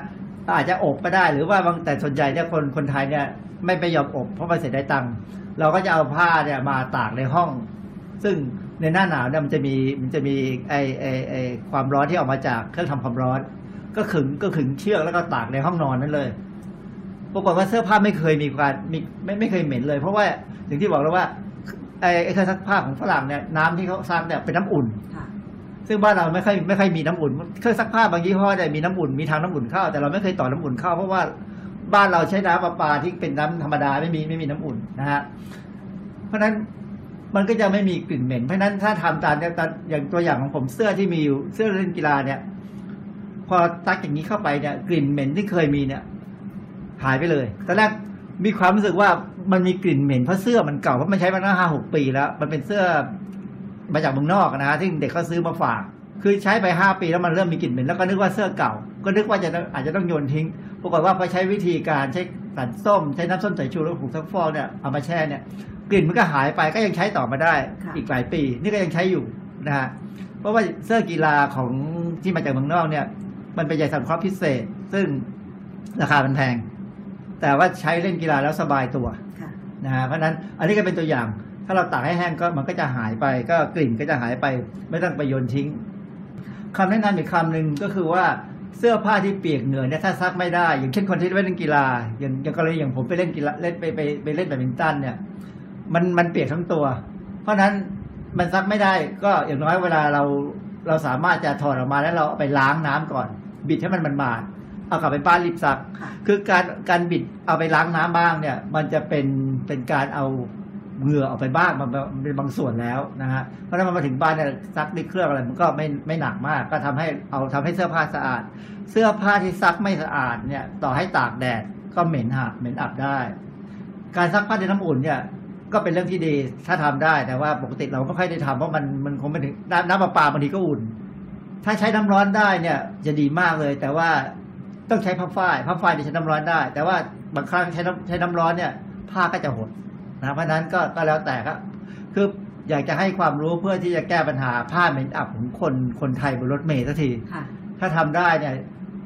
อาจจะอบก็ได้หรือว่าบางแต่ส่วนใหญ่เนี่ยคนคนไทยเนี่ยไม่ไปยอมอบเพราะมันเสียได้ตังค์เราก็จะเอาผ้าเนี่ยมาตากในห้อง ซึ่ง ในหน้าหนาวเนี่ยมันจะมีมันจะมีไอไอไอความร้อนที่ออกมาจากเครื่องทำความร้อน ก็ขึงก็ขึงเชือกแล้วก็ตากในห้องนอนนั่นเลยปรากฏว่าเสื้อผ้าไม่เคยมีการมีไม่ไม่เคยเหม็นเลย เพราะว่าอย่างที่บอกแล้วว่าไอไอเครื่องซักผ้าของฝรั่งเนี่ยน้ำที่เขาซักเนี่ยเป็นน้ำอุ่นซึ่งบ้านเราไม่ค่อยไม่ค่อยมีน้ำอุ่นเครื่องซักผ้าบางยี่ห้อเนี่ยมีน้ำอุ่นมีทางน้ำอุ่นเข้า แต่เราไม่เคยต่อน้ำอุ่นเข้าเพราะว่าบ้านเราใช้น้ำประปาที่เป็นน้ำธรรมดาไม่มีไม่มีน้ำอุ่นนะฮะเพราะฉะนั้น มันก็จะไม่มีกลิ่นเหม็น เพราะนั้นถ้าทำตามเนี่ยอย่างตัวอย่างของผมเสื้อที่มีอยู่เสื้อเล่นกีฬาเนี่ย พอตักอย่างนี้เข้าไปเนี่ย กลิ่นเหม็นที่เคยมีเนี่ย หายไปเลยตอนแรกมีความรู้สึกว่ามันมีกลิ่นเหม็นเพราะเสื้อมันเก่าเพราะมันใช้มาตั้งห้าหกปีแล้ว มันเป็นเสื้อมาจากเมืองนอกนะฮะที่เด็กเขาซื้อมาฝาก คือใช้ไปห้าปีแล้วมันเริ่มมีกลิ่นเหม็นแล้วก็นึกว่าเสื้อเก่า ก็นึกว่าจะอาจจะต้องโยนทิ้งปรากฏว่าพอใช้วิธีการใช้สันส้มใช้น้ำส้มสายชูแล้วผงซักฟอกเนี่ยเอามาแช่เนี่ย กลิ่นมันก็หายไปก็ยังใช้ต่อมาได้ อีกหลายปี นี่ก็ยังใช้อยู่นะฮะเพราะว่าเสื้อกีฬาของที่มาจากเมืองนอกเนี่ย มันเป็นใยสังเคราะห์พิเศษ ซึ่งราคามันแพง แต่ว่าใช้เล่นกีฬาแล้วสบายตัวนะฮะเพราะฉะนั้นอันนี้ก็เป็นตัวอย่าง ถ้าเราตากให้แห้งก็มันก็จะหายไป ก็กลิ่นก็จะหายไป ไม่ต้องไปโยนทิ้งคำแนะนำอีกคำหนึ่งก็คือว่าเสื้อผ้าที่เปียกเหงื่อเนี่ยถ้าซักไม่ได้ อย่างเช่นคนที่ไปเล่นกีฬา อย่างอย่างกรณีอย่างผมไปเล่นกีฬาเล่นไปไปไปเล่นแบดมินตันเนี่ย มันมันเปียกทั้งตัว เพราะฉะนั้นมันซักไม่ได้ก็อย่างน้อยเวลาเราเราสามารถจะถอดออกมาแล้วเราเอาไปล้างน้ำก่อน บิดให้มันมันมาดเอากลับไปบ้านรีบซัก คือการการบิดเอาไปล้างน้ำบ้างเนี่ย มันจะเป็นเป็นการเอาเหงื่อออกไปบ้างมันเป็นบางส่วนแล้วนะฮะเพราะฉะนั้นมันมาถึงบ้านเนี่ยซักด้วยเครื่องอะไรมันก็ไม่ไม่หนักมาก ก็ทำให้เอาทำให้เสื้อผ้าสะอาด เสื้อผ้าที่ซักไม่สะอาดเนี่ย ต่อให้ตากแดดก็เหม็นหักเหม็นอับได้ การซักผ้าในน้ำอุ่นเนี่ย ก็เป็นเรื่องที่ดีถ้าทำได้แต่ว่าปกติเราไม่ค่อยได้ทำเพราะมันมันคงไม่ถึงน้ำน้ำประปาบางทีก็อุ่น ถ้าใช้น้ำร้อนได้เนี่ย จะดีมากเลย แต่ว่าต้องใช้ผ้าฝ้ายผ้าฝ้ายที่ใช้น้ำร้อนได้ แต่ว่าบางครั้งใช้น้ำใช้น้ำร้อนเนี่ย ผ้าก็จะหดนะเพราะนั้นก็ก็แล้วแต่ครับคืออยากจะให้ความรู้เพื่อที่จะแก้ปัญหาผ้าเหม็นอับของคนคนไทยบนรถเมล์สักทีถ้าทำได้เนี่ย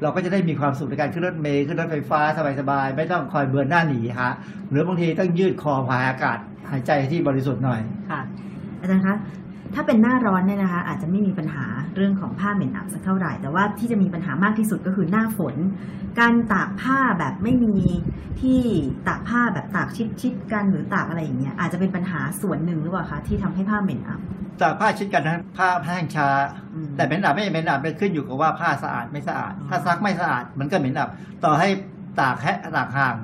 เราก็จะได้มีความสุขในการขึ้นรถเมล์ขึ้นรถไฟฟ้าสบายๆไม่ต้องคอยเบือนหน้าหนีฮะหรือบางทีต้องยืดคอหายอากาศหายใจที่บริสุทธิ์หน่อยค่ะ อาจารย์คะ ถ้าเป็นหน้าร้อนเนี่ยนะคะ อาจจะไม่มีปัญหาเรื่องของผ้าเหม็นอับสักเท่าไหร่ แต่ว่าที่จะมีปัญหามากที่สุดก็คือหน้าฝน การตากผ้าแบบไม่มีที่ตากผ้าแบบตากชิดชิดๆกันหรือตากอะไรอย่างเงี้ยอาจจะเป็นปัญหาส่วนหนึ่งหรือเปล่าคะที่ทำให้ผ้าเหม็นอับตากผ้าชิดกันนะผ้าแห้งช้า แต่เหม็นอับไม่เหม็นอับเป็นขึ้นอยู่กับว่าผ้าสะอาดไม่สะอาด ถ้าซักไม่สะอาดมันก็เหม็นอับ ต่อให้ตากแห้ตากห่าง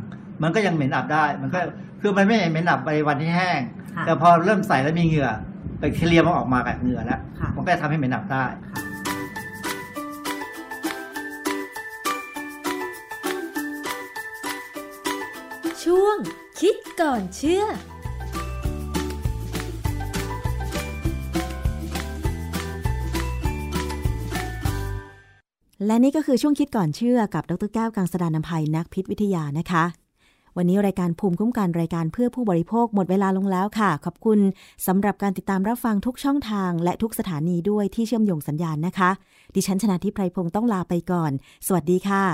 มันก็ยังเหม็นอับได้ มันก็คือมันไม่เหม็นอับไปวันที่แห้งค่ะแต่พอเริ่มใส่แล้วมีเหงื่อ แบคทีเรียมันออกมากับเหงื่อแล้วมันก็จะทำให้เหม็นอับได้ ช่วง คิดก่อนเชื่อคและนี่ก็คือช่วงคิดก่อนเชื่อกับดรแก้วกังสดานนภัยนักพิษวิทยานะคะ วันนี้รายการภูมิคุ้มกันรายการเพื่อผู้บริโภคหมดเวลาลงแล้วค่ะ ขอบคุณสำหรับการติดตามรับฟังทุกช่องทาง และทุกสถานีด้วยที่เชื่อมโยงสัญญาณนะคะ ดิฉันชนะทิพไพรพงศ์ต้องลาไปก่อน สวัสดีค่ะ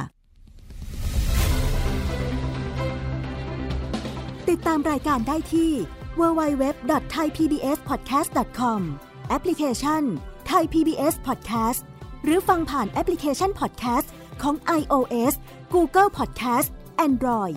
ติดตามรายการได้ที่ www.thaipbspodcast.com แอปพลิเคชัน Thai PBS Podcast หรือฟังผ่านแอปพลิเคชัน Podcast ของ iOS Google Podcast Android